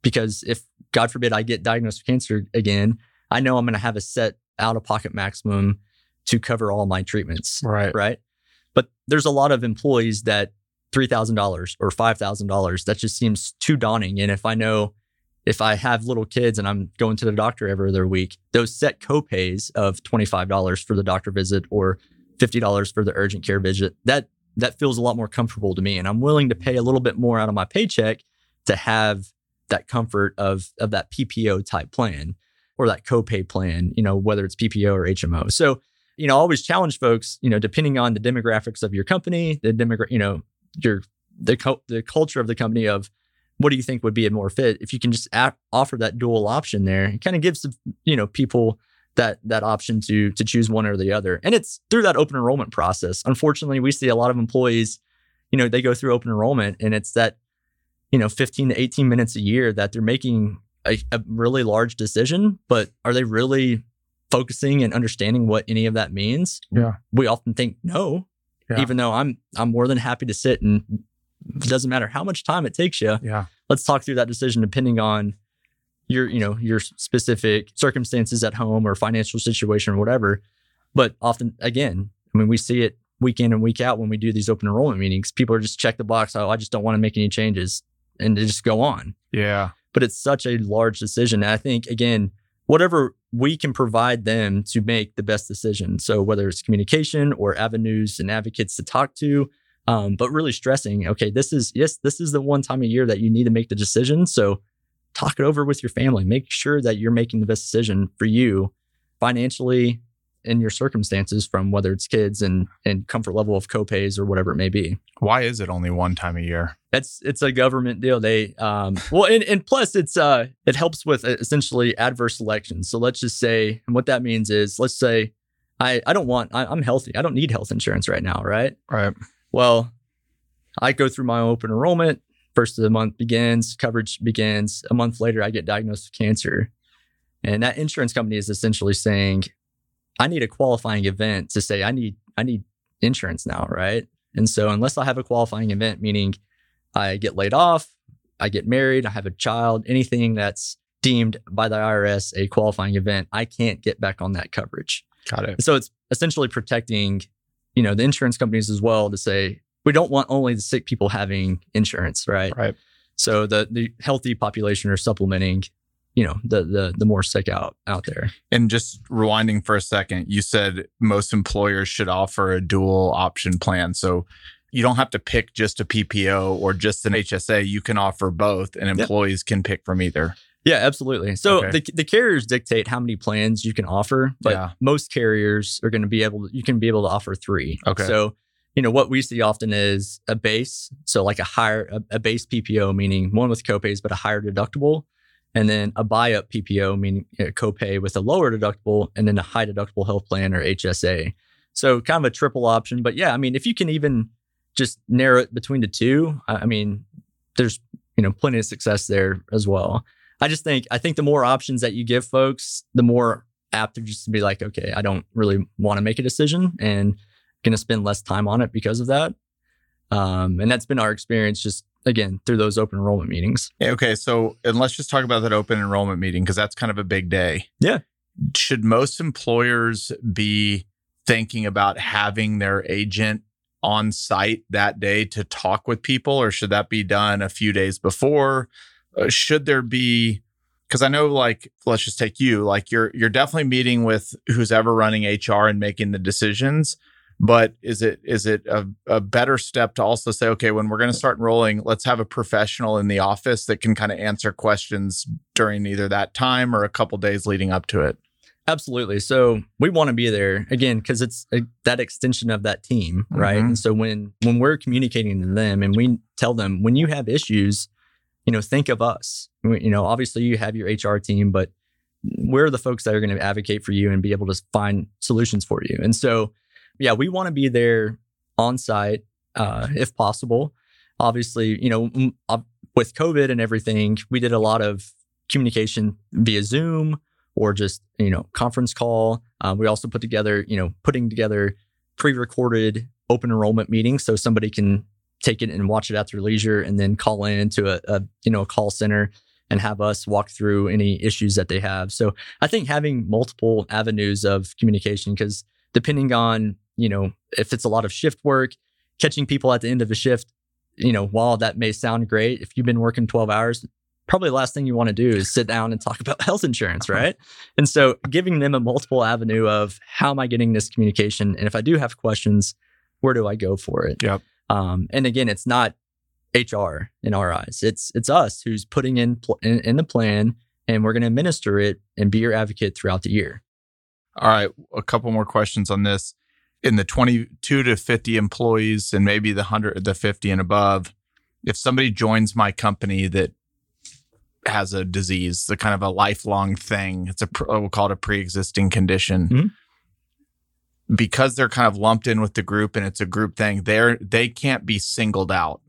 because if God forbid I get diagnosed with cancer again, I know I'm going to have a set out of pocket maximum to cover all my treatments right. right? But there's a lot of employees that $3,000 or $5,000, that just seems too daunting. And if I know if I have little kids and I'm going to the doctor every other week, those set copays of $25 for the doctor visit or $50 for the urgent care visit, that that feels a lot more comfortable to me. And I'm willing to pay a little bit more out of my paycheck to have that comfort of, of that PPO type plan or that copay plan, you know, whether it's PPO or HMO. So you know, I always challenge folks, you know, depending on the demographics of your company, the demogra- you know, your the co- the culture of the company of what do you think would be a more fit? If you can just a- offer that dual option there, it kind of gives the, you know people that that option to to choose one or the other. And it's through that open enrollment process. Unfortunately, we see a lot of employees, you know, they go through open enrollment and it's that, you know, 15 to 18 minutes a year that they're making a, a really large decision, but are they really focusing and understanding what any of that means? Yeah. We often think no, Yeah. even though I'm I'm more than happy to sit and It doesn't matter how much time it takes you. Yeah. Let's talk through that decision depending on your, you know, your specific circumstances at home or financial situation or whatever. But often, again, I mean, we see it week in and week out when we do these open enrollment meetings. People are just check the box. Oh, I just don't want to make any changes and they just go on. Yeah. But it's such a large decision. And I think, again, whatever we can provide them to make the best decision. So whether it's communication or avenues and advocates to talk to, um, but really stressing, okay, this is yes, this is the one time of year that you need to make the decision. So talk it over with your family. Make sure that you're making the best decision for you financially in your circumstances from whether it's kids and and comfort level of copays or whatever it may be. Why is it only one time a year? It's it's a government deal. They um well and, and plus it's uh it helps with uh, essentially adverse selection. So let's just say and what that means is let's say I I don't want I, I'm healthy. I don't need health insurance right now, right? Right. Well, I go through my open enrollment. First of the month begins, coverage begins. A month later, I get diagnosed with cancer. And that insurance company is essentially saying, I need a qualifying event to say I need I need insurance now, right? And so unless I have a qualifying event, meaning I get laid off, I get married, I have a child, anything that's deemed by the IRS a qualifying event, I can't get back on that coverage. Got it. So it's essentially protecting, you know, the insurance companies as well to say we don't want only the sick people having insurance, right? Right. So the the healthy population are supplementing, you know, the the the more sick out out there. And just rewinding for a second, you said most employers should offer a dual option plan. So you don't have to pick just a PPO or just an HSA. You can offer both, and Yep. employees can pick from either. Yeah, absolutely. So Okay. the the carriers dictate how many plans you can offer, but Yeah. most carriers are going to be able to, you can be able to offer 3. Okay. So, you know, what we see often is a base, so like a higher a, a base PPO meaning one with copays but a higher deductible, and then a buy up PPO meaning a copay with a lower deductible and then a high deductible health plan or HSA. So kind of a triple option, but yeah, I mean, if you can even just narrow it between the two, I I mean, there's, you know, plenty of success there as well. I just think I think the more options that you give folks, the more apt they're just to be like, okay, I don't really want to make a decision and going to spend less time on it because of that. Um, and that's been our experience just again through those open enrollment meetings. Yeah, Okay. So, and let's just talk about that open enrollment meeting because that's kind of a big day. Yeah. Should most employers be thinking about having their agent on site that day to talk with people, or should that be done a few days before? Uh, should there be because I know like let's just take you like you're you're definitely meeting with who's ever running HR and making the decisions but is it is it a, a better step to also say okay when we're going to start enrolling let's have a professional in the office that can kind of answer questions during either that time or a couple days leading up to it Absolutely. So we want to be there again because it's a, that extension of that team, right? Mhm. And so when when we're communicating to them and we tell them when you have issues, you know, think of us. We- You know, obviously you have your HR team, but we're the folks that are going to advocate for you and be able to find solutions for you. And so, yeah, we want to be there on site uh, if possible. Obviously, you know, with COVID and everything, we did a lot of communication via Zoom or just you know conference call. Uh, we also put together you know putting together pre-recorded open enrollment meetings so somebody can take it and watch it at their leisure and then call in to a, a you know a call center and have us walk through any issues that they have. So I think having multiple avenues of communication because depending on you know if it's a lot of shift work, catching people at the end of a shift, you know while that may sound great, if you've been working 12 hours, probably the last thing you want to do is sit down and talk about health insurance, right? And so giving them a multiple avenue of how am I getting this communication? And if I do have questions, where do I go for it? Yep. Um, and again, it's not HR in our eyes. It's it's us who's putting in pl- in, in the plan, and we're going to administer it and be your advocate throughout the year. all right a couple more questions on this in the 22 to 50 employees and maybe the 100 the 50 and above if somebody joins my company that has a disease the kind of a lifelong thing it's a we'll call it a pre-existing condition Mhm. because they're kind of lumped in with the group and it's a group thing they're they can't be singled out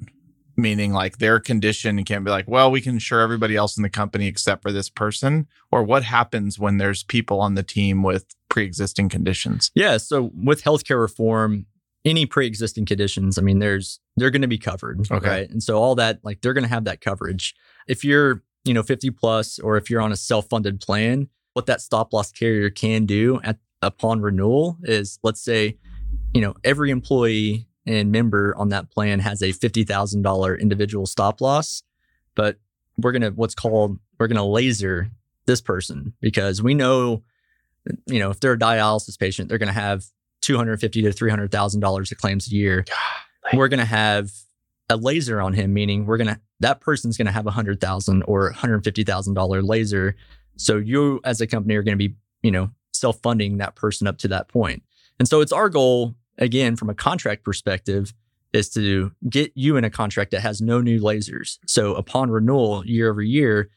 meaning like their condition can't be like well we can insure everybody else in the company except for this person or what happens when there's people on the team with pre-existing conditions Yeah. So with healthcare reform, any pre-existing conditions, I mean, there's they're going to be covered, Okay. right? And so all that, like, they're going to have that coverage. If you're, you know, 50 plus, or if you're on a self-funded plan, what that stop loss carrier can do at upon renewal is, let's say, you know, every employee and member on that plan has a fifty thousand dollar individual stop loss, but we're gonna what's called we're gonna laser this person because we know, you know, if they're a dialysis patient, they're gonna have two hundred fifty to three hundred thousand dollars of claims a year. We're gonna have a laser on him, meaning we're gonna that person's gonna have a hundred thousand or one hundred fifty thousand dollar laser. So you as a company are gonna be, you know, self funding that person up to that point. And so it's our goal again from a contract perspective is to get you in a contract that has no new lasers. So upon renewal year over year,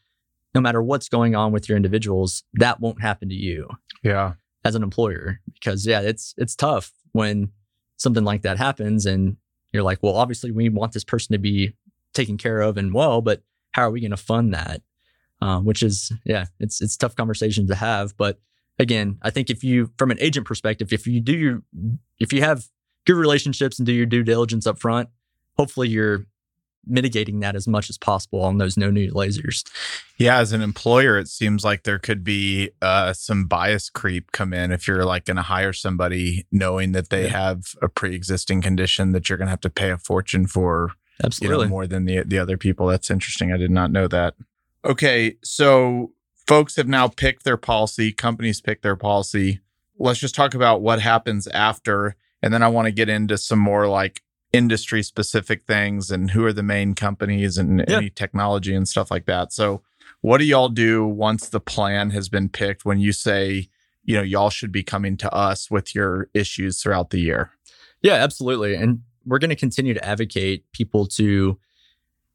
no matter what's going on with your individuals, that won't happen to you Yeah. as an employer because yeah, it's it's tough when something like that happens and you're like, well, obviously we want this person to be taken care of and well, but how are we going to fund that? Um, which is yeah, it's it's tough conversation to have, but again, I think if you from an agent perspective, if you do your if you have good relationships and do your due diligence up front, hopefully you're mitigating that as much as possible on those no new lasers. Yeah, as an employer, it seems like there could be uh, some bias creep come in if you're like going to hire somebody knowing that they Yeah. have a pre-existing condition that you're going to have to pay a fortune for, you Absolutely. know, more than the the other people. That's interesting. I did not know that. Okay, so folks have now picked their policy. Companies pick their policy. Let's just talk about what happens after, and then I want to get into some more like industry specific things and who are the main companies and Yeah. any technology and stuff like that. So, what do y'all do once the plan has been picked when you say, you know, y'all should be coming to us with your issues throughout the year? Yeah, absolutely. And we're going to continue to advocate people to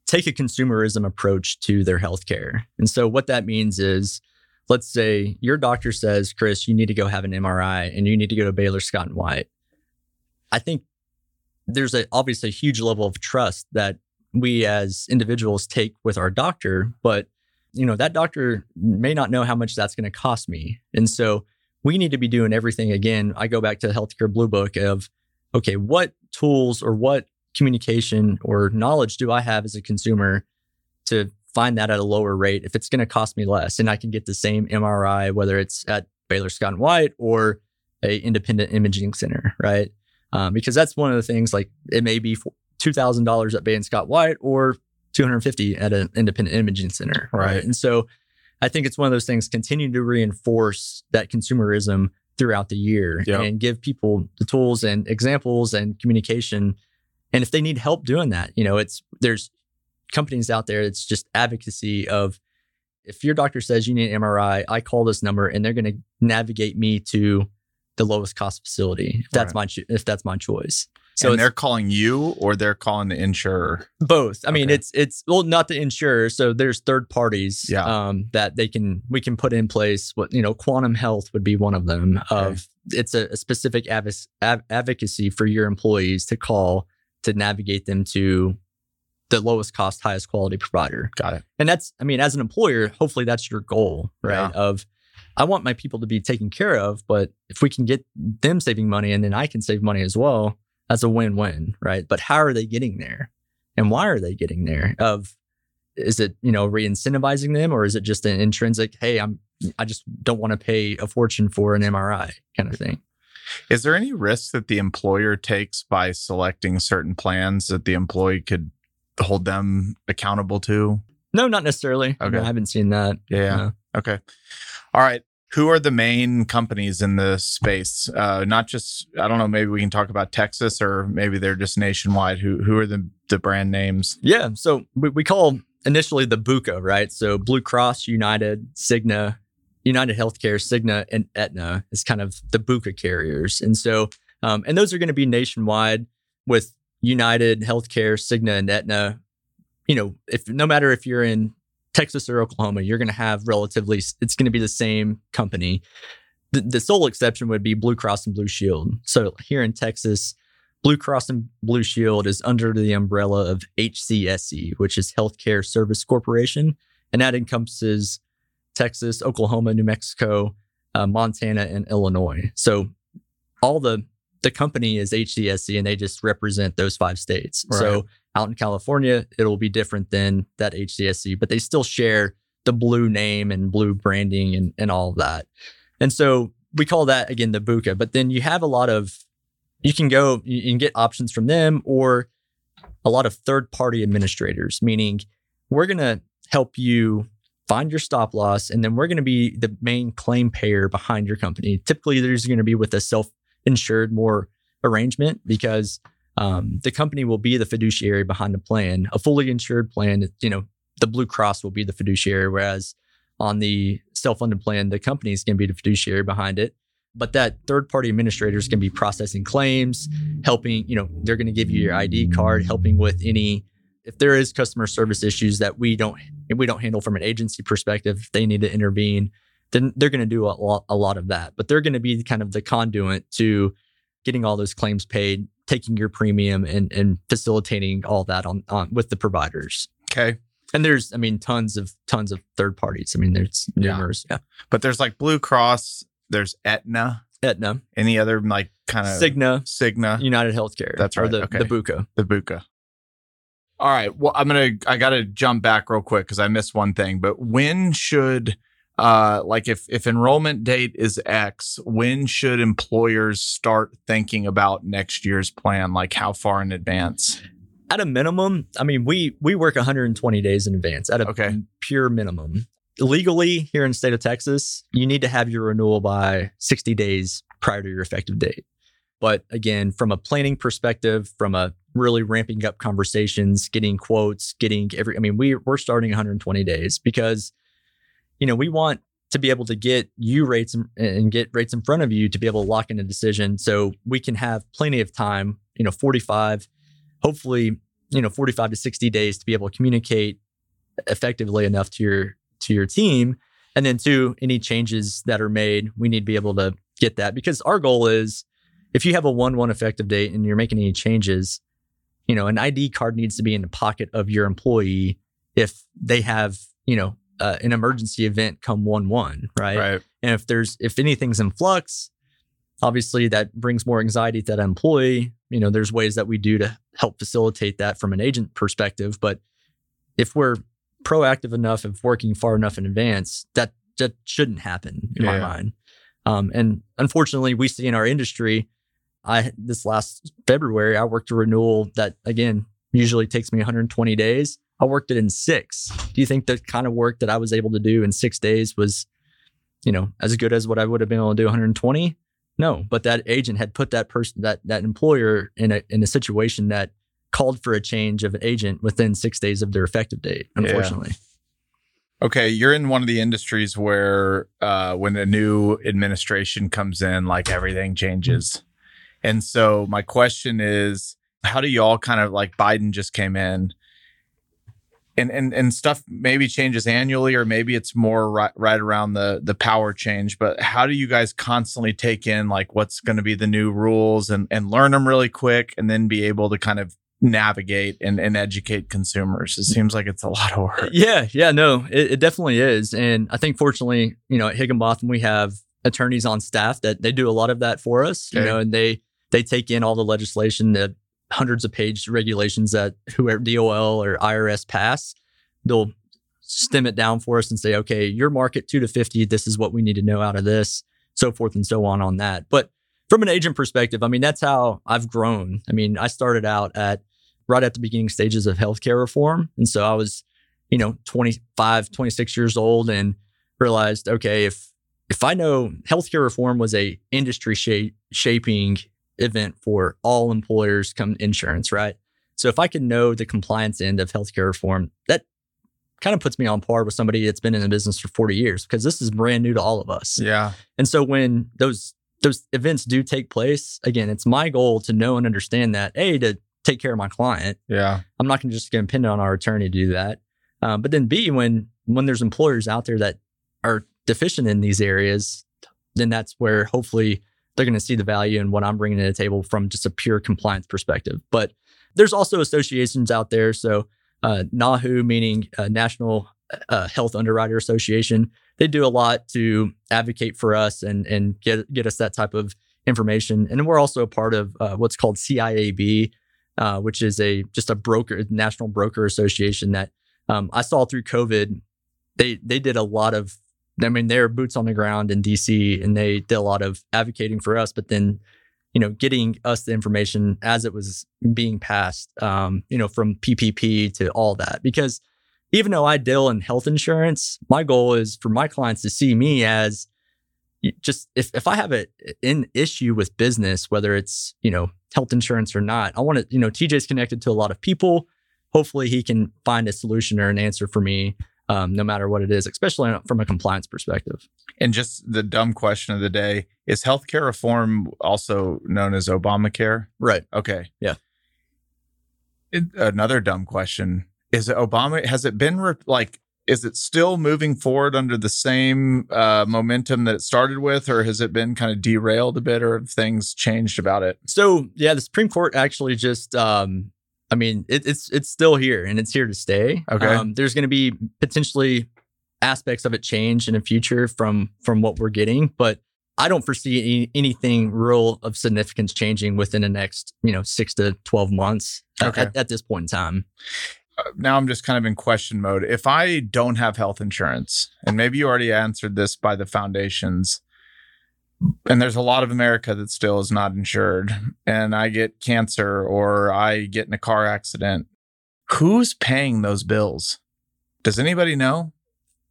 take a consumerism approach to their healthcare. And so what that means is let's say your doctor says, "Chris, you need to go have an MRI and you need to go to Baylor Scott and White." I think there's a obviously a huge level of trust that we as individuals take with our doctor, but you know, that doctor may not know how much that's going to cost me. And so we need to be doing everything again. I go back to the healthcare blue book of okay, what tools or what communication or knowledge do I have as a consumer to find that at a lower rate if it's going to cost me less and I can get the same MRI, whether it's at Baylor Scott and White or a independent imaging center, right? Um, because that's one of the things like it may be two thousand dollars at Bay and Scott White or two hundred fifty at an independent imaging center, right? Right. And so I think it's one of those things continue to reinforce that consumerism throughout the year Yep. and give people the tools and examples and communication. And if they need help doing that, you know, it's there's companies out there. It's just advocacy of if your doctor says you need an MRI, I call this number and they're going to navigate me to the lowest cost facility if that's Right. my if that's my choice. So they're calling you or they're calling the insurer. both. I mean, it's it's well, not the insurer. So there's third parties Yeah. um, that they can we can put in place. What you know, Quantum Health would be one of them. Of it's a, a specific av- advocacy for your employees to call to navigate them to the lowest cost, highest quality provider. Got it. And that's, I mean, as an employer, hopefully that's your goal, right? Yeah. Of I want my people to be taken care of, but if we can get them saving money and then I can save money as well, that's a win-win, right? But how are they getting there? And why are they getting there? Of is it, you know, re-incentivizing them or is it just an intrinsic, hey, I'm I just don't want to pay a fortune for an MRI kind of thing? Is there any risk that the employer takes by selecting certain plans that the employee could hold them accountable to? No, not necessarily. Okay. I haven't seen that. Yeah. No. Okay. All right. Who are the main companies in the space? Uh, not just I don't know. Maybe we can talk about Texas, or maybe they're just nationwide. Who who are the the brand names? Yeah. So we, we call initially the BUCA, right? So Blue Cross, United, Cigna, United Healthcare, Cigna, and Aetna is kind of the BUCA carriers. And so, um, and those are going to be nationwide with United Healthcare, Cigna, and Aetna. You know, if no matter if you're in Texas or Oklahoma, you're going to have relatively, it's going to be the same company. The, the sole exception would be Blue Cross and Blue Shield. So here in Texas, Blue Cross and Blue Shield is under the umbrella of HCSC, which is Healthcare Service Corporation, and that encompasses Texas, Oklahoma, New Mexico, uh, Montana, and Illinois. So all the the company is HCSC and they just represent those five states. Right. So out in California, it'll be different than that HCSC, but they still share the blue name and blue branding and, and all of that. And so we call that again the BUCA. But then you have a lot of, you can go, can get options from them or a lot of third party administrators, meaning we're going to help you find your stop loss and then we're going to be the main claim payer behind your company. Typically, there's going to be with a self insured more arrangement because um, the company will be the fiduciary behind the plan. A fully insured plan, you know, the Blue Cross will be the fiduciary, whereas on the self-funded plan, the company is going to be the fiduciary behind it. But that third-party administrator is going to be processing claims, helping, you know, they're going to give you your ID card, helping with any if there is customer service issues that we don't we don't handle from an agency perspective, if they need to intervene, then they're going to do a lot, a lot of that. But they're going to be kind of the conduit to getting all those claims paid, taking your premium, and and facilitating all that on, on with the providers. Okay. And there's, I mean, tons of tons of third parties. I mean, there's Yeah. numerous. Yeah. But there's like Blue Cross, there's Aetna, Aetna, any other like kind of Cigna, Cigna, United Healthcare. That's right. Or right, the, okay. the BUCA. the Buca. All right. Well, I'm gonna I gotta jump back real quick because I missed one thing. But when should uh like if if enrollment date is X, when should employers start thinking about next year's plan? Like how far in advance? At a minimum, I mean, we we work 120 days in advance at a Okay. pure minimum. Legally, here in the state of Texas, you need to have your renewal by 60 days prior to your effective date. But again, from a planning perspective, from a really ramping up conversations, getting quotes, getting every, I mean, we, we're starting 120 days because, you know, we want to be able to get you rates and, get rates in front of you to be able to lock in a decision. So we can have plenty of time, you know, 45, hopefully, you know, 45 to 60 days to be able to communicate effectively enough to your to your team. And then two any changes that are made we need to be able to get that because our goal is if you have a 1-1 effective date and you're making any changes you know an id card needs to be in the pocket of your employee if they have you know uh, an emergency event come 1-1 right Right. and if there's if anything's in flux, obviously that brings more anxiety to that employee. You know, there's ways that we do to help facilitate that from an agent perspective. But if we're proactive enough of working far enough in advance, that that shouldn't happen in my mind. Um, and unfortunately, we see in our industry, I this last February I worked a renewal that again usually takes me 120 days. I worked it in six. Do you think the kind of work that I was able to do in six days was, you know, as good as what I would have been able to do 120? No, but that agent had put that person, that that employer, in a in a situation that called for a change of an agent within six days of their effective date. Yeah. Unfortunately, Okay, you're in one of the industries where uh, when a new administration comes in, like everything changes. And so my question is, how do y'all kind of like Biden just came in and and and stuff maybe changes annually or maybe it's more right, right around the the power change, but how do you guys constantly take in like what's going to be the new rules and and learn them really quick and then be able to kind of navigate and, and educate consumers? It seems like it's a lot of work. Yeah, yeah, no, it, it definitely is. And I think fortunately, you know, at Higginbotham, we have attorneys on staff that they do a lot of that for us, you know, and they they take in all the legislation, the hundreds of page regulations that whoever DOL or IRS pass, they'll stem it down for us and say, okay, your market two to 50, this is what we need to know out of this, so forth and so on on that. But from an agent perspective, I mean, that's how I've grown. I mean, I started out at right at the beginning stages of healthcare reform. And so I was, you know, 25, 26 years old and realized, okay, if if I know healthcare reform was a industry shaping event for all employers come insurance, right? So if I can know the compliance end of healthcare reform, that kind of puts me on par with somebody that's been in the business for 40 years because this is brand new to all of us. Yeah. And so when those those events do take place, again, it's my goal to know and understand that a to take care of my client. Yeah. I'm not going to just get depend on our attorney to do that. Um, but then b when when there's employers out there that are deficient in these areas, then that's where hopefully they're going to see the value in what I'm bringing to the table from just a pure compliance perspective. But there's also associations out there. So uh, NAHU, meaning uh, National uh, Health Underwriter Association, they do a lot to advocate for us and and get get us that type of information. And we're also a part of uh, what's called CIAB, uh, which is a just a broker, national broker association that um, I saw through COVID. They they did a lot of, I mean, they're boots on the ground in DC, and they did a lot of advocating for us. But then, you know, getting us the information as it was being passed, um, you know, from PPP to all that, because even though I deal in health insurance, my goal is for my clients to see me as just if, if I have a, an issue with business, whether it's, you know, health insurance or not, I want to, you know, TJ's connected to a lot of people. Hopefully he can find a solution or an answer for me, um, no matter what it is, especially from a compliance perspective. And just the dumb question of the day is healthcare reform also known as Obamacare? Right. Okay. Yeah. It, another dumb question is it Obama? Has it been re- like is it still moving forward under the same uh, momentum that it started with, or has it been kind of derailed a bit, or have things changed about it? So yeah, the Supreme Court actually just, um, I mean, it, it's it's still here and it's here to stay. Okay, um, there's going to be potentially aspects of it change in the future from from what we're getting, but I don't foresee any, anything real of significance changing within the next, you know, six to 12 months okay. at, at, this point in time now I'm just kind of in question mode. If I don't have health insurance, and maybe you already answered this by the foundations, and there's a lot of America that still is not insured, and I get cancer or I get in a car accident, who's paying those bills? Does anybody know?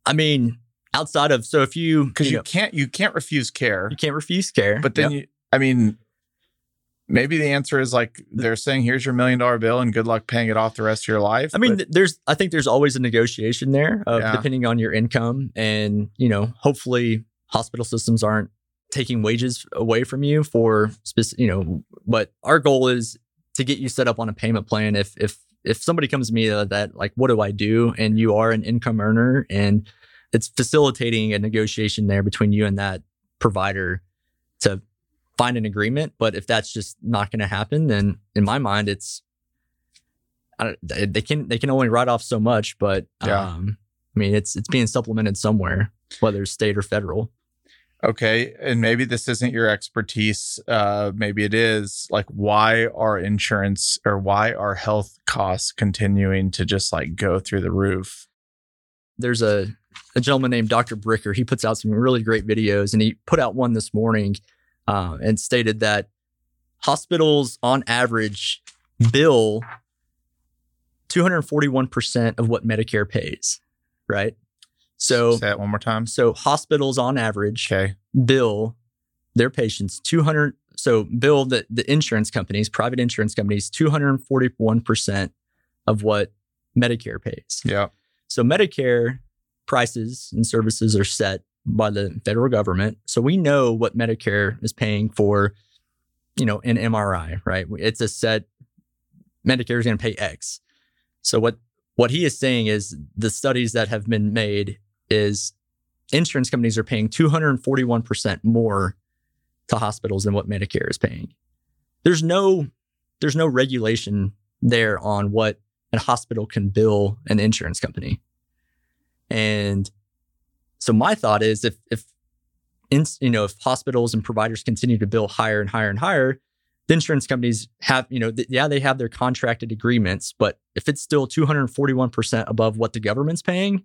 I mean, outside of so if you because you, you know, can't you can't refuse care, you can't refuse care, but then yep. you, I mean, maybe the answer is like they're saying here's your million dollar bill and good luck paying it off the rest of your life i mean but, there's i think there's always a negotiation there of yeah. depending on your income and you know hopefully hospital systems aren't taking wages away from you for specific you know but our goal is to get you set up on a payment plan if if if somebody comes to me that, that like what do i do and you are an income earner and it's facilitating a negotiation there between you and that provider to find an agreement. But if that's just not going to happen, then in my mind, it's they can they can only write off so much. But yeah. um, I mean, it's it's being supplemented somewhere, whether it's state or federal. Okay, and maybe this isn't your expertise. Uh, maybe it is. Like, why are insurance or why are health costs continuing to just like go through the roof? There's a a gentleman named Dr. Bricker. He puts out some really great videos, and he put out one this morning uh, and stated that hospitals on average bill 241% of what Medicare pays, right? So say that one more time. So hospitals on average okay. bill their patients 200 so bill the, the insurance companies, private insurance companies 241% of what Medicare pays. Yeah. So Medicare prices and services are set by the federal government. So we know what Medicare is paying for, you know, an MRI, right? It's a set Medicare is going to pay X. So what what he is saying is the studies that have been made is insurance companies are paying 241% more to hospitals than what Medicare is paying. There's no there's no regulation there on what a hospital can bill an insurance company. And so my thought is if if in, you know if hospitals and providers continue to bill higher and higher and higher, the insurance companies have you know th- yeah they have their contracted agreements, but if it's still 241 percent above what the government's paying,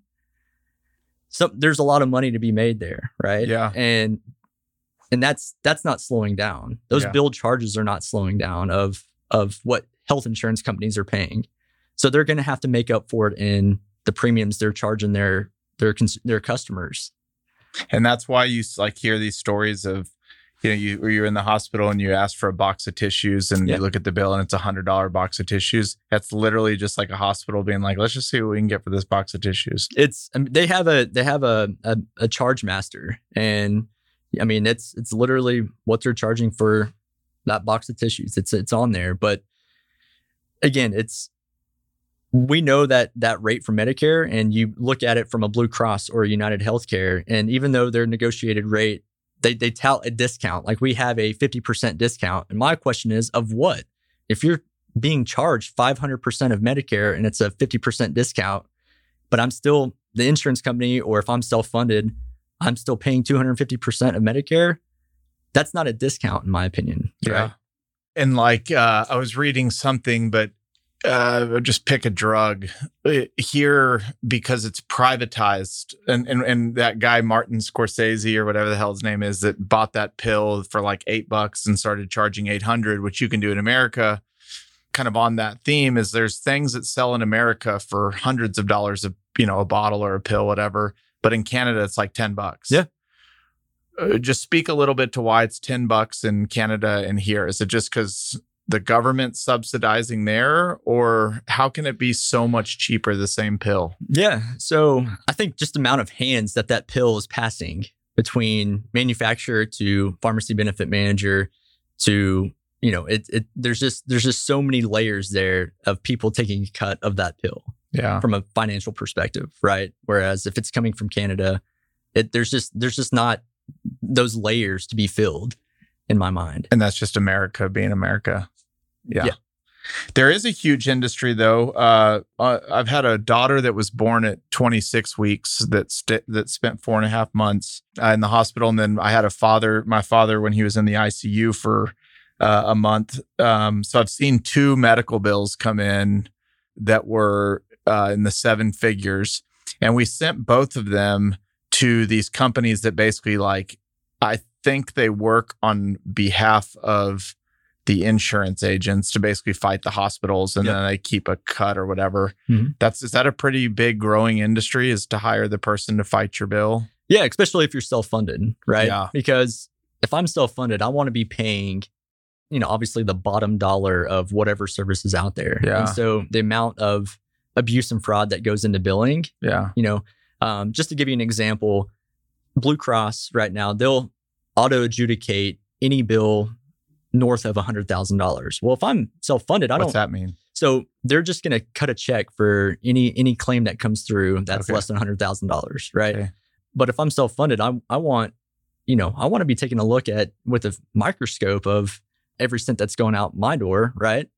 so there's a lot of money to be made there, right? Yeah, and and that's that's not slowing down. Those yeah. bill charges are not slowing down of of what health insurance companies are paying. So they're going to have to make up for it in the premiums they're charging their their their customers. And that's why you like hear these stories of you know you you're in the hospital and you ask for a box of tissues and you look at the bill and it's a hundred dollar box of tissues. That's literally just like a hospital being like, let's just see what we can get for this box of tissues. It's I mean, they have a they have a, a a charge master and I mean it's it's literally what they're charging for that box of tissues. It's it's on there, but again, it's we know that that rate for Medicare, and you look at it from a Blue Cross or a United Healthcare, and even though their negotiated rate, they they tout a discount. Like we have a 50% discount. And my question is, of what? If you're being charged 500% of Medicare and it's a 50% discount, but I'm still the insurance company, or if I'm self funded, I'm still paying 250% of Medicare. that's not a discount in my opinion. Yeah. Right? And like uh, I was reading something, but uh, just pick a drug Uh, here because it's privatized, and, and and that guy Martin Scorsese or whatever the hell his name is that bought that pill for like eight bucks and started charging eight hundred, which you can do in America. Kind of on that theme is there's things that sell in America for hundreds of dollars of you know a bottle or a pill, whatever, but in Canada it's like ten bucks. Yeah. Uh, just speak a little bit to why it's 10 bucks in Canada and here. Is it just because the government subsidizing there, or how can it be so much cheaper, the same pill? Yeah. So I think just the amount of hands that that pill is passing between manufacturer to pharmacy benefit manager to you know it, it there's just there's just so many layers there of people taking a cut of that pill Yeah. from a financial perspective right whereas if it's coming from canada it there's just there's just not those layers to be filled in my mind And that's just America being America. Yeah. Yeah. There is a huge industry though. Uh, I've had a daughter that was born at 26 weeks that st- that spent four and a half months uh, in the hospital, and then I had a father, my father, when he was in the ICU for uh, a month. Um, so I've seen two medical bills come in that were uh, in the seven figures, and we sent both of them to these companies that basically like I think they work on behalf of the insurance agents to basically fight the hospitals and Yep. then they keep a cut or whatever. Mhm. That's is that a pretty big growing industry is to hire the person to fight your bill? Yeah, especially if you're self-funded, right? Yeah. Because if I'm self-funded, I want to be paying, you know, obviously the bottom dollar of whatever service is out there. Yeah. And so the amount of abuse and fraud that goes into billing, Yeah. you know, um, just to give you an example, Blue Cross right now, they'll auto adjudicate any bill north of $100,000. Well, if I'm self-funded, I What's don't What's that mean? so they're just going to cut a check for any any claim that comes through that's Okay. less than hundred thousand dollars, right? Okay. But if I'm self funded, I I want, you know, I want to be taking a look at with a microscope of every cent that's going out my door, right?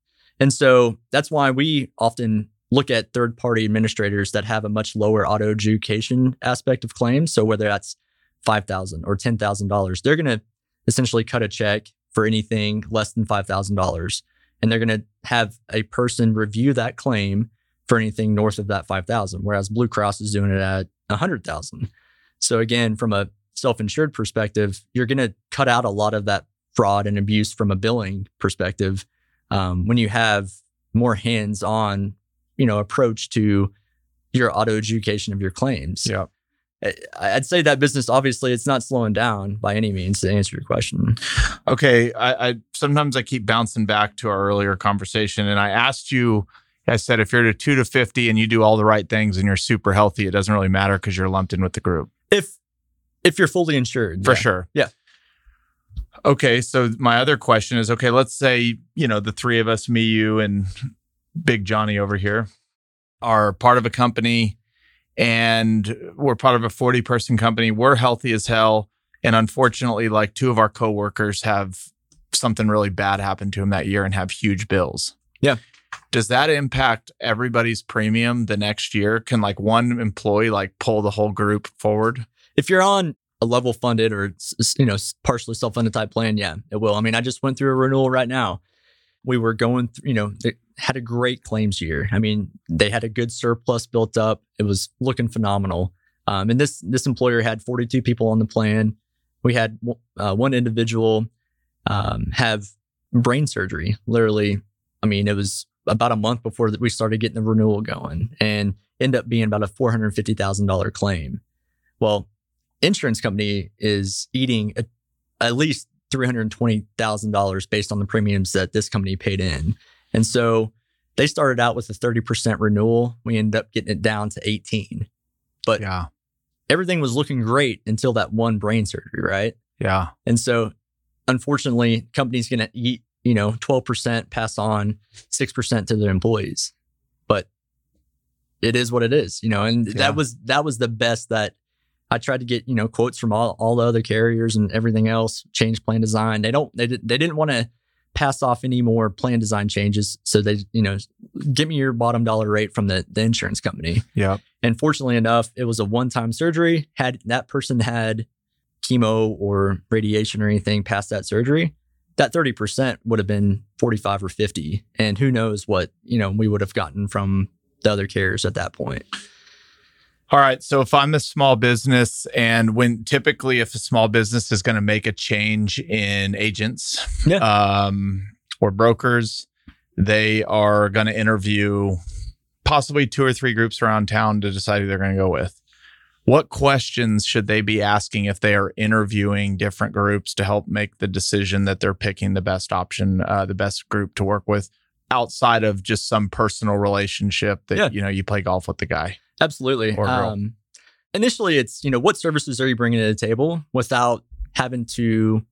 And so that's why we often look at third party administrators that have a much lower auto adjudication aspect of claims. So whether that's five thousand or ten thousand dollars, they're going to essentially cut a check for anything less than five thousand dollars. And they're going to have a person review that claim for anything north of that 5000 whereas blue cross is doing it at 100000 so again from a self-insured perspective you're going to cut out a lot of that fraud and abuse from a billing perspective um, when you have more hands-on you know approach to your auto adjudication of your claims. Yeah. I- i'd say that business obviously it's not slowing down by any means to answer your question Okay. I, I sometimes I keep bouncing back to our earlier conversation and I asked you I said if you're at a two to fifty and you do all the right things and you're super healthy, it doesn't really matter because you're lumped in with the group. if if you're fully insured for yeah. sure. Yeah. Okay, so my other question is okay, let's say, you know, the three of us, me, you, and Big Johnny over here are part of a company and we're part of a 40 person company. We're healthy as hell. And unfortunately, like two of our coworkers have something really bad happen to them that year and have huge bills. Yeah. Does that impact everybody's premium the next year? Can like one employee like pull the whole group forward? if you're on a level funded or you know partially self funded type plan, yeah, it will. I mean, I just went through a renewal right now. We were going through, you know, had a great claims year. I mean, they had a good surplus built up. It was looking phenomenal. Um, and this this employer had 42 people on the plan. We had uh, one individual um, have brain surgery. Literally, I mean, it was about a month before that we started getting the renewal going, and end up being about a four hundred fifty thousand dollar claim. Well, insurance company is eating a, at least three hundred twenty thousand dollars based on the premiums that this company paid in, and so they started out with a thirty percent renewal. We ended up getting it down to eighteen. But Yeah. everything was looking great until that one brain surgery, right? Yeah. And so, unfortunately, companies going to eat, you know, 12% pass on 6% to their employees. But it is what it is, you know, and Yeah. that was that was the best that I tried to get, you know, quotes from all, all the other carriers and everything else, change plan design. They don't they, did, they didn't want to pass off any more plan design changes. So they, you know, give me your bottom dollar rate from the, the insurance company. Yep. And fortunately enough, it was a one-time surgery. Had that person had chemo or radiation or anything past that surgery, that 30% would have been 45 or 50. And who knows what, you know, we would have gotten from the other carriers at that point. All right. So if I'm a small business and when typically if a small business is going to make a change in agents Yeah. um, or brokers, they are going to interview possibly two or three groups around town to decide who they're going to go with. What questions should they be asking if they are interviewing different groups to help make the decision that they're picking the best option, uh, the best group to work with, outside of just some personal relationship that Yeah. you know you play golf with the guy? Absolutely. Um, initially, it's you know what services are you bringing to the table without having to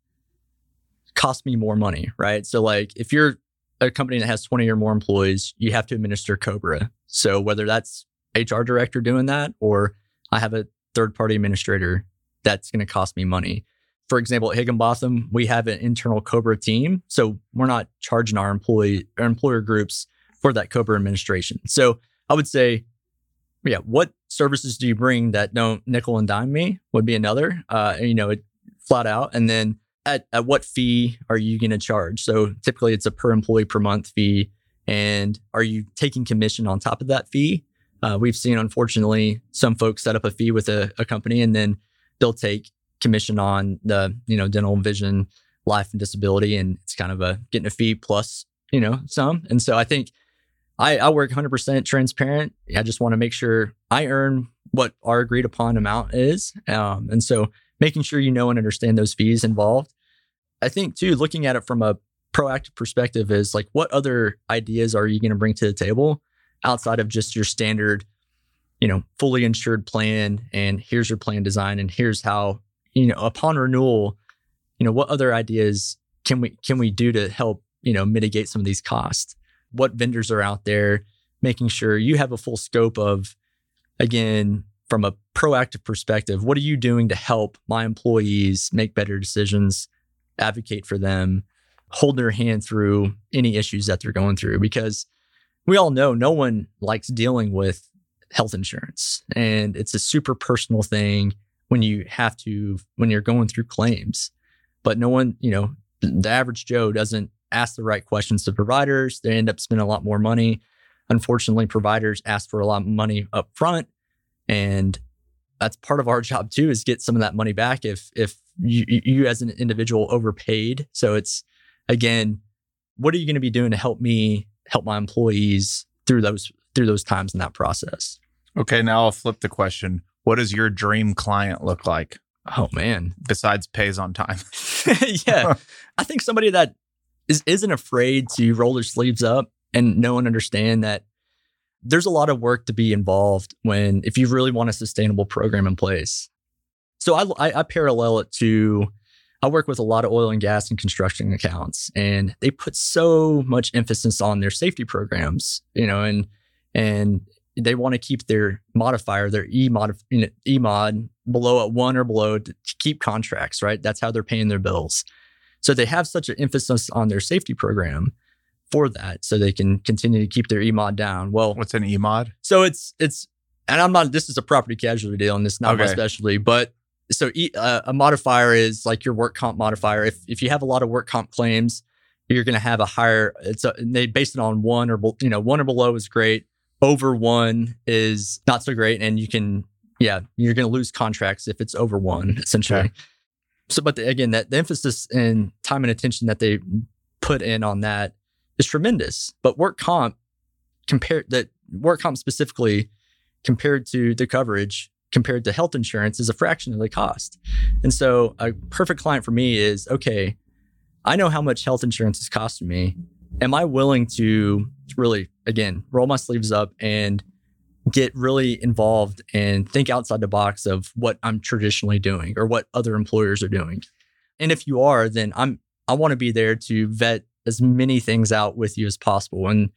cost me more money, right? So, like if you're a company that has 20 or more employees, you have to administer Cobra. So whether that's HR director doing that or I have a third party administrator, that's going to cost me money. For example, at Higginbotham, we have an internal Cobra team, so we're not charging our employee our employer groups for that Cobra administration. So I would say yeah, what services do you bring that don't nickel and dime me would be another, uh, you know, it, flat out. And then at, at what fee are you going to charge? So typically it's a per employee per month fee. And are you taking commission on top of that fee? Uh, we've seen, unfortunately, some folks set up a fee with a, a company and then they'll take commission on the, you know, dental, vision, life and disability. And it's kind of a getting a fee plus, you know, some. And so I think I, I work 100% transparent. I just want to make sure I earn what our agreed upon amount is. Um, and so making sure you know and understand those fees involved. I think, too, looking at it from a proactive perspective is like, what other ideas are you going to bring to the table outside of just your standard, you know, fully insured plan? And here's your plan design, and here's how, you know, upon renewal, you know, what other ideas can we can we do to help, you know, mitigate some of these costs? What vendors are out there, making sure you have a full scope of, again, from a proactive perspective, what are you doing to help my employees make better decisions, advocate for them, hold their hand through any issues that they're going through? Because we all know no one likes dealing with health insurance, and it's a super personal thing when you have to, when you're going through claims. But no one, you know, the average Joe doesn't ask the right questions to providers. They end up spending a lot more money. Unfortunately, providers ask for a lot of money up front. And that's part of our job too, is get some of that money back if if you, you as an individual overpaid. So it's again, what are you going to be doing to help me help my employees through those through those times in that process? Okay, now I'll flip the question. What does your dream client look like Oh man. besides pays on time? yeah. I think somebody that is, isn't afraid to roll their sleeves up and know and understand that there's a lot of work to be involved when, if you really want a sustainable program in place. So I, I, I parallel it to, I work with a lot of oil and gas and construction accounts, and they put so much emphasis on their safety programs, you know, and, and they want to keep their modifier, their E mod, you know, E mod below at one or below to, to keep contracts, right? That's how they're paying their bills. So they have such an emphasis on their safety program for that, so they can continue to keep their E mod down. Well, What's an EMOD? so it's it's, and I'm not. This is a property casualty deal, and this is not my specialty. But so e, uh, a modifier is like your work comp modifier. If if you have a lot of work comp claims, you're going to have a higher. It's a, they based it on one or you know one or below is great. Over one is not so great, and you can yeah you're going to lose contracts if it's over one essentially. Okay. So, but the, again, that the emphasis and time and attention that they put in on that is tremendous. But work comp compared that work comp specifically compared to the coverage compared to health insurance is a fraction of the cost. And so a perfect client for me is okay, I know how much health insurance is costing me. Am I willing to really again roll my sleeves up and get really involved and think outside the box of what I'm traditionally doing or what other employers are doing? And if you are, then I'm I want to be there to vet as many things out with you as possible. And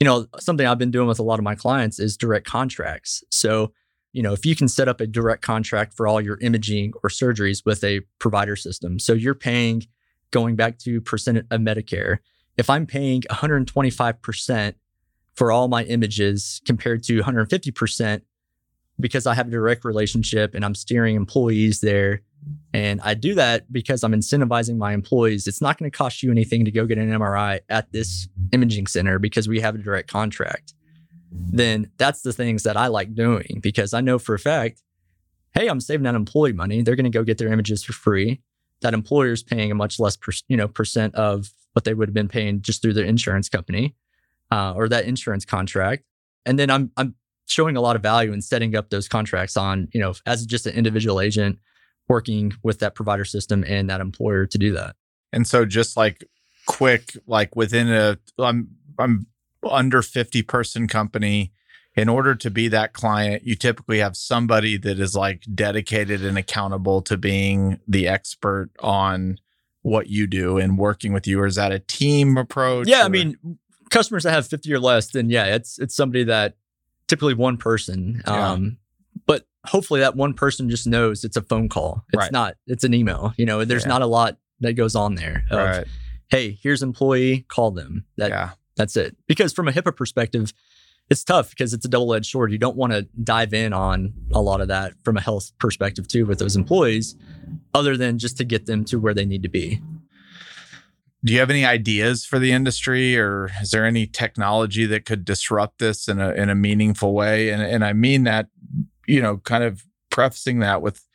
you know, something I've been doing with a lot of my clients is direct contracts. So, you know, if you can set up a direct contract for all your imaging or surgeries with a provider system, so you're paying going back to percent of Medicare. If I'm paying 125% for all my images compared to 150% because I have a direct relationship and I'm steering employees there And I do that because I'm incentivizing my employees. It's not going to cost you anything to go get an MRI at this imaging center because we have a direct contract. Then that's the things that I like doing because I know for a fact, hey, I'm saving that employee money. They're going to go get their images for free. That employer is paying a much less, per, you know, percent of what they would have been paying just through their insurance company uh, or that insurance contract. And then I'm I'm showing a lot of value in setting up those contracts on, you know, as just an individual agent working with that provider system and that employer to do that. And so just like quick, like within a I'm I'm under 50 person company, in order to be that client, you typically have somebody that is like dedicated and accountable to being the expert on what you do and working with you. Or is that a team approach? Yeah, or? I mean, customers that have 50 or less, then yeah, it's it's somebody that typically one person. Yeah. Um, but hopefully that one person just knows it's a phone call. It's Right. not, it's an email. You know, there's Yeah. not a lot that goes on there. Of, right. Hey, here's employee, call them. That yeah. that's it. Because from a HIPAA perspective, it's tough because it's a double-edged sword. You don't want to dive in on a lot of that from a health perspective too with those employees, other than just to get them to where they need to be. Do you have any ideas for the industry or is there any technology that could disrupt this in a in a meaningful way? And and I mean that, you know, kind of prefacing that with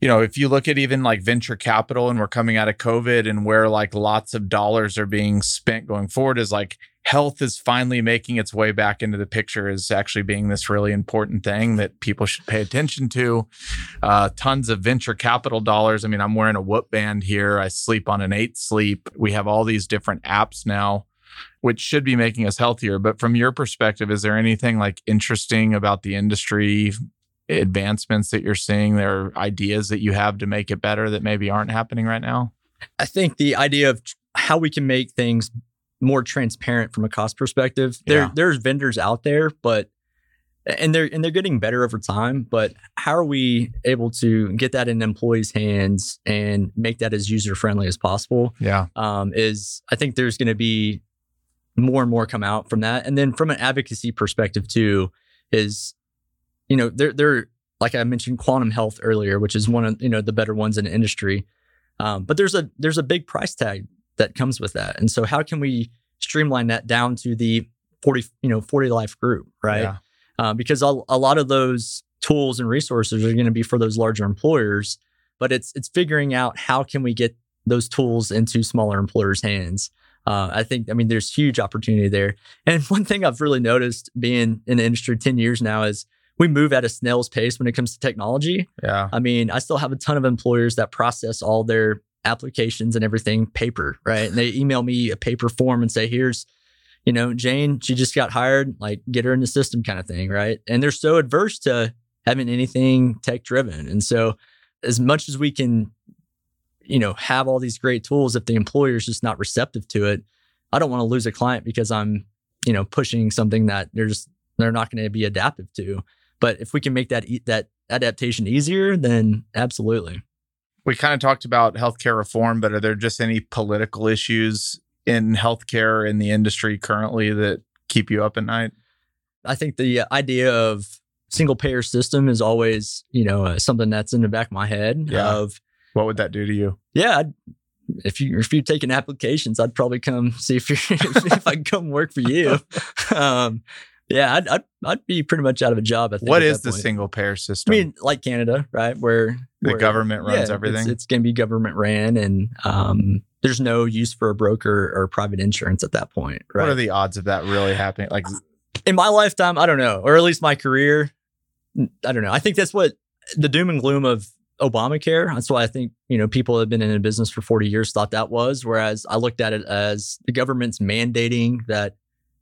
you know, if you look at even like venture capital and we're coming out of COVID and where like lots of dollars are being spent going forward is like health is finally making its way back into the picture as actually being this really important thing that people should pay attention to. Uh, tons of venture capital dollars. I mean, I'm wearing a Whoop band here. I sleep on an eight sleep. We have all these different apps now, which should be making us healthier. But from your perspective, is there anything like interesting about the industry? Advancements that you're seeing, there are ideas that you have to make it better that maybe aren't happening right now. I think the idea of how we can make things more transparent from a cost perspective. There, Yeah. there's vendors out there, but and they're and they're getting better over time. But how are we able to get that in employees' hands and make that as user friendly as possible? Yeah. Um, is I think there's going to be more and more come out from that, and then from an advocacy perspective too, is you know they're they're like I mentioned quantum health earlier, which is one of you know the better ones in the industry. Um, but there's a there's a big price tag that comes with that, and so how can we streamline that down to the forty you know forty life group, right? Yeah. Uh, because a, a lot of those tools and resources are going to be for those larger employers, but it's it's figuring out how can we get those tools into smaller employers' hands. Uh, I think I mean there's huge opportunity there. And one thing I've really noticed being in the industry ten years now is we move at a snail's pace when it comes to technology. Yeah. I mean, I still have a ton of employers that process all their applications and everything paper, right? And they email me a paper form and say, here's, you know, Jane, she just got hired, like get her in the system kind of thing, right? And they're so adverse to having anything tech driven. And so, as much as we can, you know, have all these great tools, if the employer is just not receptive to it, I don't want to lose a client because I'm, you know, pushing something that they're just they're not going to be adaptive to. But if we can make that that adaptation easier, then absolutely. We kind of talked about healthcare reform, but are there just any political issues in healthcare in the industry currently that keep you up at night? I think the idea of single payer system is always, you know, uh, something that's in the back of my head. Yeah. Of What would that do to you? yeah, I'd, if you if you're taking applications, I'd probably come see if you if I can come work for you. Um, yeah, I'd, I'd I'd be pretty much out of a job. I think. What at the point. single payer system? I mean, like Canada, right? Where the where- government runs yeah, everything. It's, it's going to be government ran, and um, there's no use for a broker or private insurance at that point, right? What are the odds of that really happening? Like, in my lifetime, I don't know, or at least my career, I don't know. I think that's what the doom and gloom of Obamacare. That's why I think you know people have been in a business for 40 years thought that was. Whereas I looked at it as the government's mandating that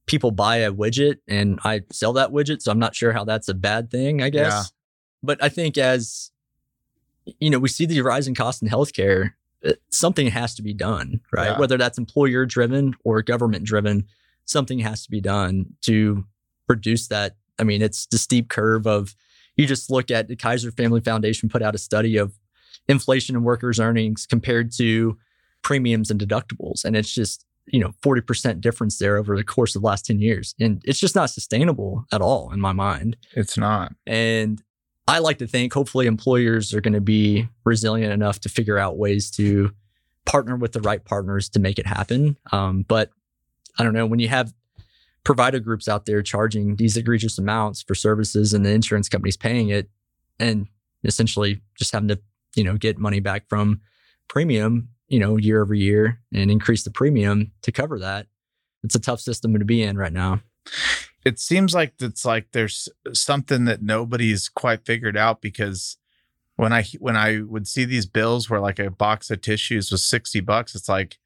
people buy a widget and I sell that widget. So I'm not sure how that's a bad thing. I guess. Yeah. But I think as you know, we see the rising cost in healthcare. uh, Something has to be done, right? Yeah. Whether that's employer driven or government driven, something has to be done to reduce that. I mean, it's the steep curve of you just look at the Kaiser Family Foundation put out a study of inflation and workers' earnings compared to premiums and deductibles. And it's just, you know, 40% difference there over the course of the last 10 years. And it's just not sustainable at all in my mind. it's not. And I like to think hopefully employers are going to be resilient enough to figure out ways to partner with the right partners to make it happen. Um, but I don't know when you have provider groups out there charging these egregious amounts for services and the insurance companies paying it and essentially just having to, you know, get money back from premium, you know, year over year and increase the premium to cover that. It's a tough system to be in right now. It seems like it's like there's something that nobody's quite figured out because when I when I would see these bills where like a box of tissues was 60 bucks, it's like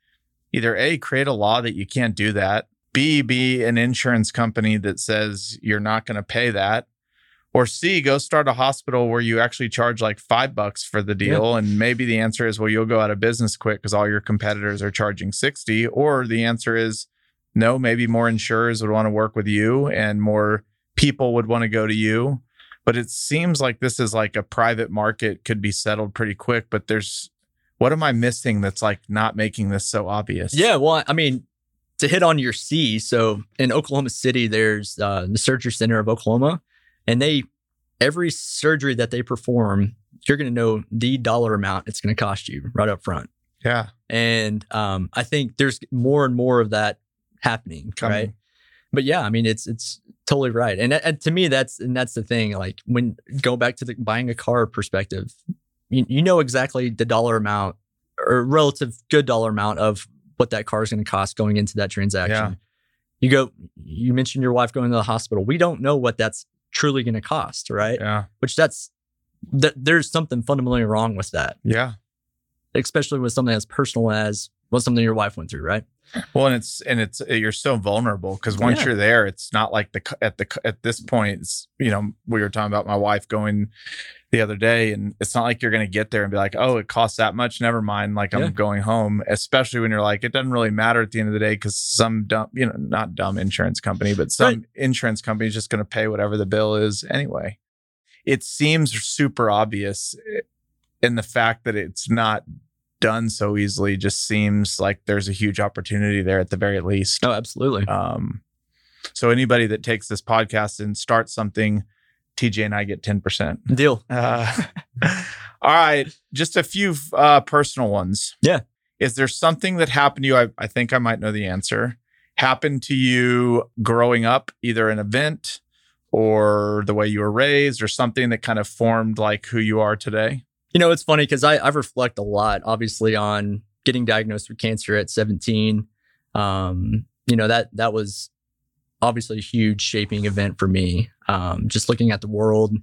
either A, create a law that you can't do that, B, be an insurance company that says you're not going to pay that, or C, go start a hospital where you actually charge like five bucks for the deal. Yeah. And maybe the answer is, well, you'll go out of business quick because all your competitors are charging 60. Or the answer is, no, maybe more insurers would want to work with you and more people would want to go to you. But it seems like this is like a private market could be settled pretty quick. But there's, what am I missing that's like not making this so obvious? Yeah. Well, I mean, to hit on your C, so in Oklahoma City, there's uh, the Surgery Center of Oklahoma and they every surgery that they perform, you're going to know the dollar amount it's going to cost you right up front. Yeah. And um, I think there's more and more of that happening, Coming. right? But yeah, I mean, it's it's totally right. And, and to me, that's and that's the thing. Like when go back to the buying a car perspective, you, you know exactly the dollar amount or relative good dollar amount of what that car is going to cost going into that transaction. Yeah. You go, you mentioned your wife going to the hospital. We don't know what that's truly going to cost, right? Yeah. Which that's that there's something fundamentally wrong with that. Yeah. Especially with something as personal as what something your wife went through, right? Well, and it's and it's eh, you're so vulnerable because once yeah. you're there, it's not like the at the at this point, it's you know we were talking about my wife going the other day, and it's not like you're going to get there and be like, oh, it costs that much. Never mind. Like I'm yeah. going home. Especially when you're like, it doesn't really matter at the end of the day because some dumb, you know, not dumb insurance company, but some right. insurance company is just going to pay whatever the bill is anyway. It seems super obvious and the fact that it's not done so easily just seems like there's a huge opportunity there at the very least. Oh, absolutely. Um, so anybody that takes this podcast and starts something, TJ and I get 10%. Deal. Uh, all right. Just a few uh, personal ones. Yeah. Is there something that happened to you? I, I think I might know the answer. Happened to you growing up, either an event or the way you were raised or something that kind of formed like who you are today? You know, it's funny because I, I reflect a lot, obviously, on getting diagnosed with cancer at 17. Um, you know, that that was obviously a huge shaping event for me. Um, just looking at the world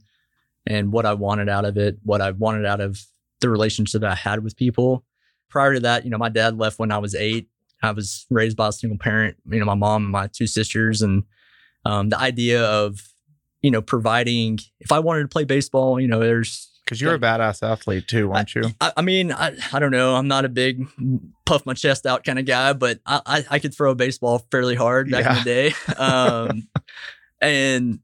and what I wanted out of it, what I wanted out of the relationship that I had with people. Prior to that, you know, my dad left when I was eight. I was raised by a single parent, you know, my mom and my two sisters. And um, the idea of, you know, providing, if I wanted to play baseball, you know, there's because you're a badass athlete too, aren't you? I, I, mean, I, I don't know. I'm not a big puff my chest out kind of guy, but I, I, I could throw a baseball fairly hard back yeah. in the day. Um, and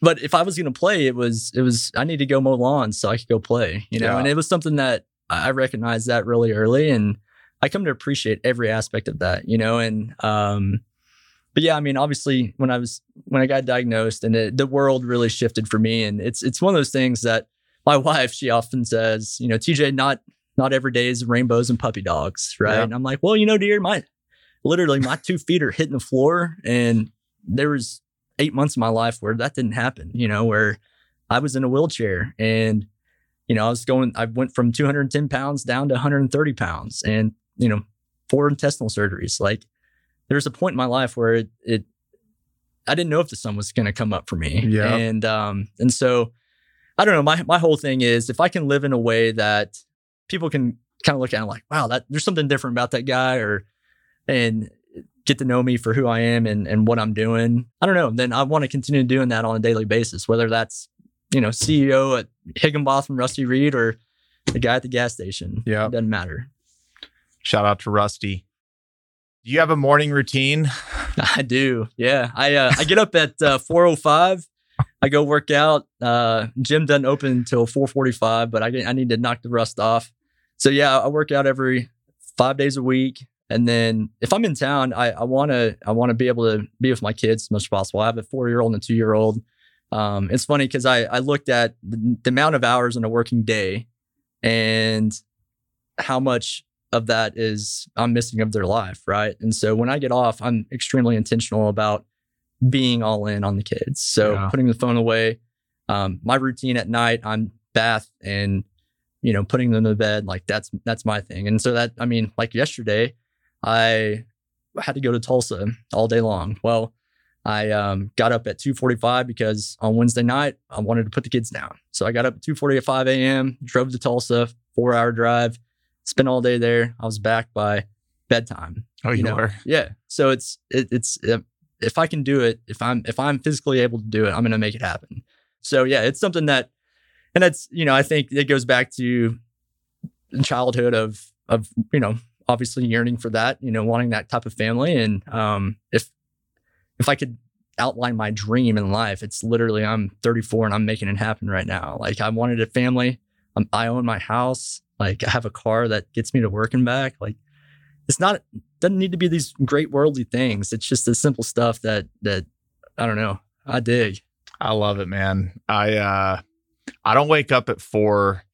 but if I was going to play, it was it was I need to go mow lawns so I could go play, you know. Yeah. And it was something that I recognized that really early, and I come to appreciate every aspect of that, you know. And um, but yeah, I mean, obviously, when I was when I got diagnosed, and it, the world really shifted for me, and it's it's one of those things that my wife, she often says, you know, TJ, not not every day is rainbows and puppy dogs, right? Yeah. And I'm like, well, you know, dear, my literally my two feet are hitting the floor, and there was eight months of my life where that didn't happen. You know, where I was in a wheelchair and you know I was going, I went from 210 pounds down to 130 pounds, and you know, four intestinal surgeries. Like, there's a point in my life where it, it I didn't know if the sun was going to come up for me. Yeah. And um and so I don't know. My my whole thing is if I can live in a way that people can kind of look at and like, wow, that there's something different about that guy, or and get to know me for who I am and and what I'm doing. I don't know. Then I want to continue doing that on a daily basis, whether that's you know CEO at Higginbotham, Rusty Reed, or the guy at the gas station. Yeah, it doesn't matter. Shout out to Rusty. Do you have a morning routine? I do. Yeah, I uh, I get up at uh, 4:05 I go work out. Uh, gym doesn't open until 4:45, but I I need to knock the rust off. So yeah, I work out every five days a week. And then if I'm in town, I, I wanna I wanna be able to be with my kids as much as possible. I have a four year old and a two year old. Um, it's funny because I, I looked at the, the amount of hours in a working day and how much of that is I'm missing of their life, right? And so when I get off, I'm extremely intentional about being all in on the kids. So Yeah. putting the phone away. Um, my routine at night, I'm bath and you know putting them to bed. Like that's that's my thing. And so that I mean, like yesterday, I had to go to Tulsa all day long. Well, I um, got up at 2:45 because on Wednesday night I wanted to put the kids down. So I got up at 2:45 a.m., drove to Tulsa, four hour drive, spent all day there. I was back by bedtime. Oh, you, know? were. Yeah. So it's it, it's uh, if I can do it, if I'm if I'm physically able to do it, I'm going to make it happen. So yeah, it's something that, and that's you know I think it goes back to childhood of of you know obviously yearning for that, you know wanting that type of family, and um if if I could outline my dream in life, it's literally I'm 34 and I'm making it happen right now. Like I wanted a family. Um, I own my house. Like I have a car that gets me to work and back. Like it's not doesn't need to be these great worldly things. It's just the simple stuff that that I don't know. I dig. I love it, man. I uh I don't wake up at four,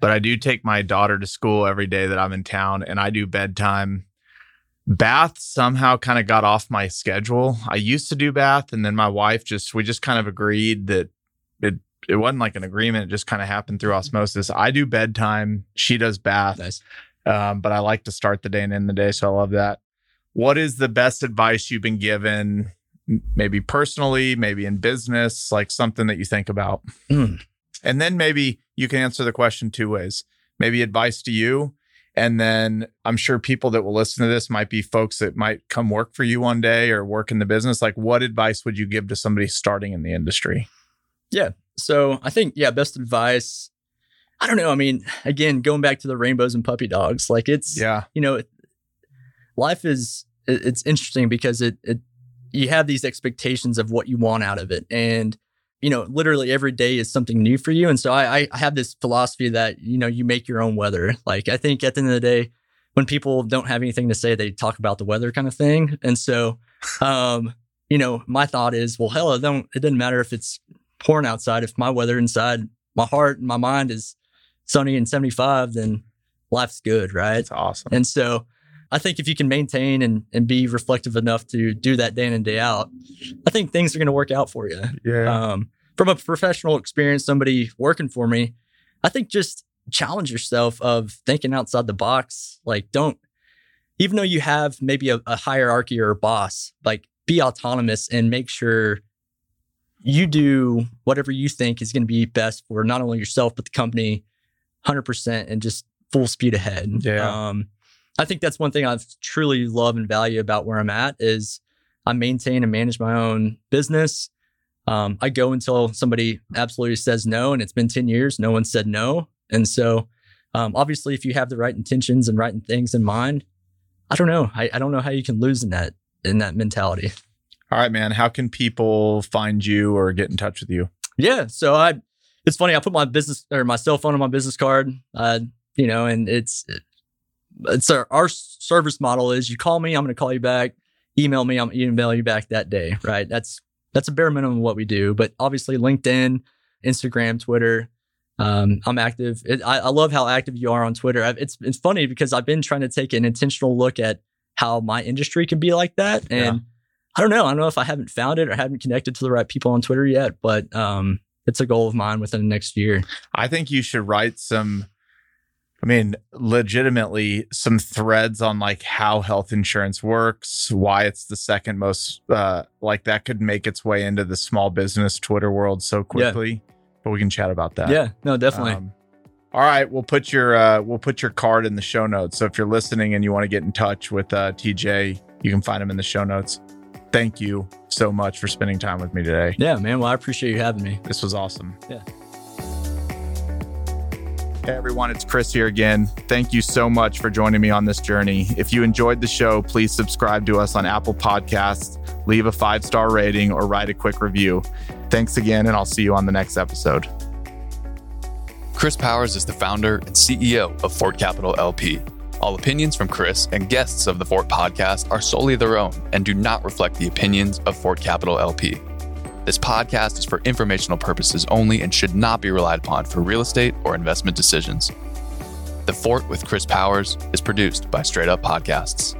but I do take my daughter to school every day that I'm in town and I do bedtime. Bath somehow kind of got off my schedule. I used to do bath and then my wife just we just kind of agreed that it it wasn't like an agreement, it just kind of happened through osmosis. I do bedtime, she does bath. Nice. Um, but I like to start the day and end the day, so I love that. What is the best advice you've been given, maybe personally, maybe in business, like something that you think about? Mm. And then maybe you can answer the question two ways. Maybe advice to you, and then I'm sure people that will listen to this might be folks that might come work for you one day or work in the business. Like, what advice would you give to somebody starting in the industry? Yeah. So I think yeah, best advice. I don't know. I mean, again, going back to the rainbows and puppy dogs, like it's Yeah, you know, life is it's interesting because it it you have these expectations of what you want out of it, and you know, literally every day is something new for you. And so I I- I have this philosophy that you know you make your own weather. Like I think at the end of the day, when people don't have anything to say, they talk about the weather kind of thing. And so, um, you know, my thought is, well, hell, it don't it doesn't matter if it's pouring outside. If my weather inside my heart and my mind is sunny and 75, then life's good, right? it's awesome. And so I think if you can maintain and, and be reflective enough to do that day in and day out, I think things are going to work out for you. yeah, Um, from a professional experience, somebody working for me, I think just challenge yourself of thinking outside the box. Like, don't, even though you have maybe a, a hierarchy or a boss, like be autonomous and make sure you do whatever you think is going to be best for not only yourself, but the company 100% and just full speed ahead. Yeah. Um, I think that's one thing I've truly love and value about where I'm at is I maintain and manage my own business. Um, I go until somebody absolutely says no, and it's been 10 years, no one said no. And so, um, obviously, if you have the right intentions and right things in mind, I don't know. I, I don't know how you can lose in that in that mentality. All right, man. How can people find you or get in touch with you? Yeah. So I, it's funny. I put my business or my cell phone on my business card. Uh, you know, and it's it's our, our service model is you call me, I'm going to call you back. Email me, I'm gonna email you back that day. Right. That's that's a bare minimum of what we do. But obviously, LinkedIn, Instagram, Twitter. Um, I'm active. It, I, I love how active you are on Twitter. I've, it's it's funny because I've been trying to take an intentional look at how my industry can be like that, and I don't know. I don't know if I haven't found it or haven't connected to the right people on Twitter yet, but um, it's a goal of mine within the next year. I think you should write some, I mean, legitimately some threads on like how health insurance works, why it's the second most, uh, like that could make its way into the small business Twitter world so quickly. But we can chat about that. Yeah, no, definitely. Um, all right, we'll put your uh, we'll put your card in the show notes. So if you're listening and you want to get in touch with uh, TJ, you can find him in the show notes. Thank you so much for spending time with me today. yeah, man. Well, I appreciate you having me. This was awesome. Yeah. Hey everyone, it's Chris here again. Thank you so much for joining me on this journey. If you enjoyed the show, please subscribe to us on Apple Podcasts, leave a five star rating, or write a quick review. Thanks again, and I'll see you on the next episode. Chris Powers is the founder and CEO of Fort Capital LP. All opinions from Chris and guests of the Fort podcast are solely their own and do not reflect the opinions of Fort Capital LP. This podcast is for informational purposes only and should not be relied upon for real estate or investment decisions. The Fort with Chris Powers is produced by Straight Up Podcasts.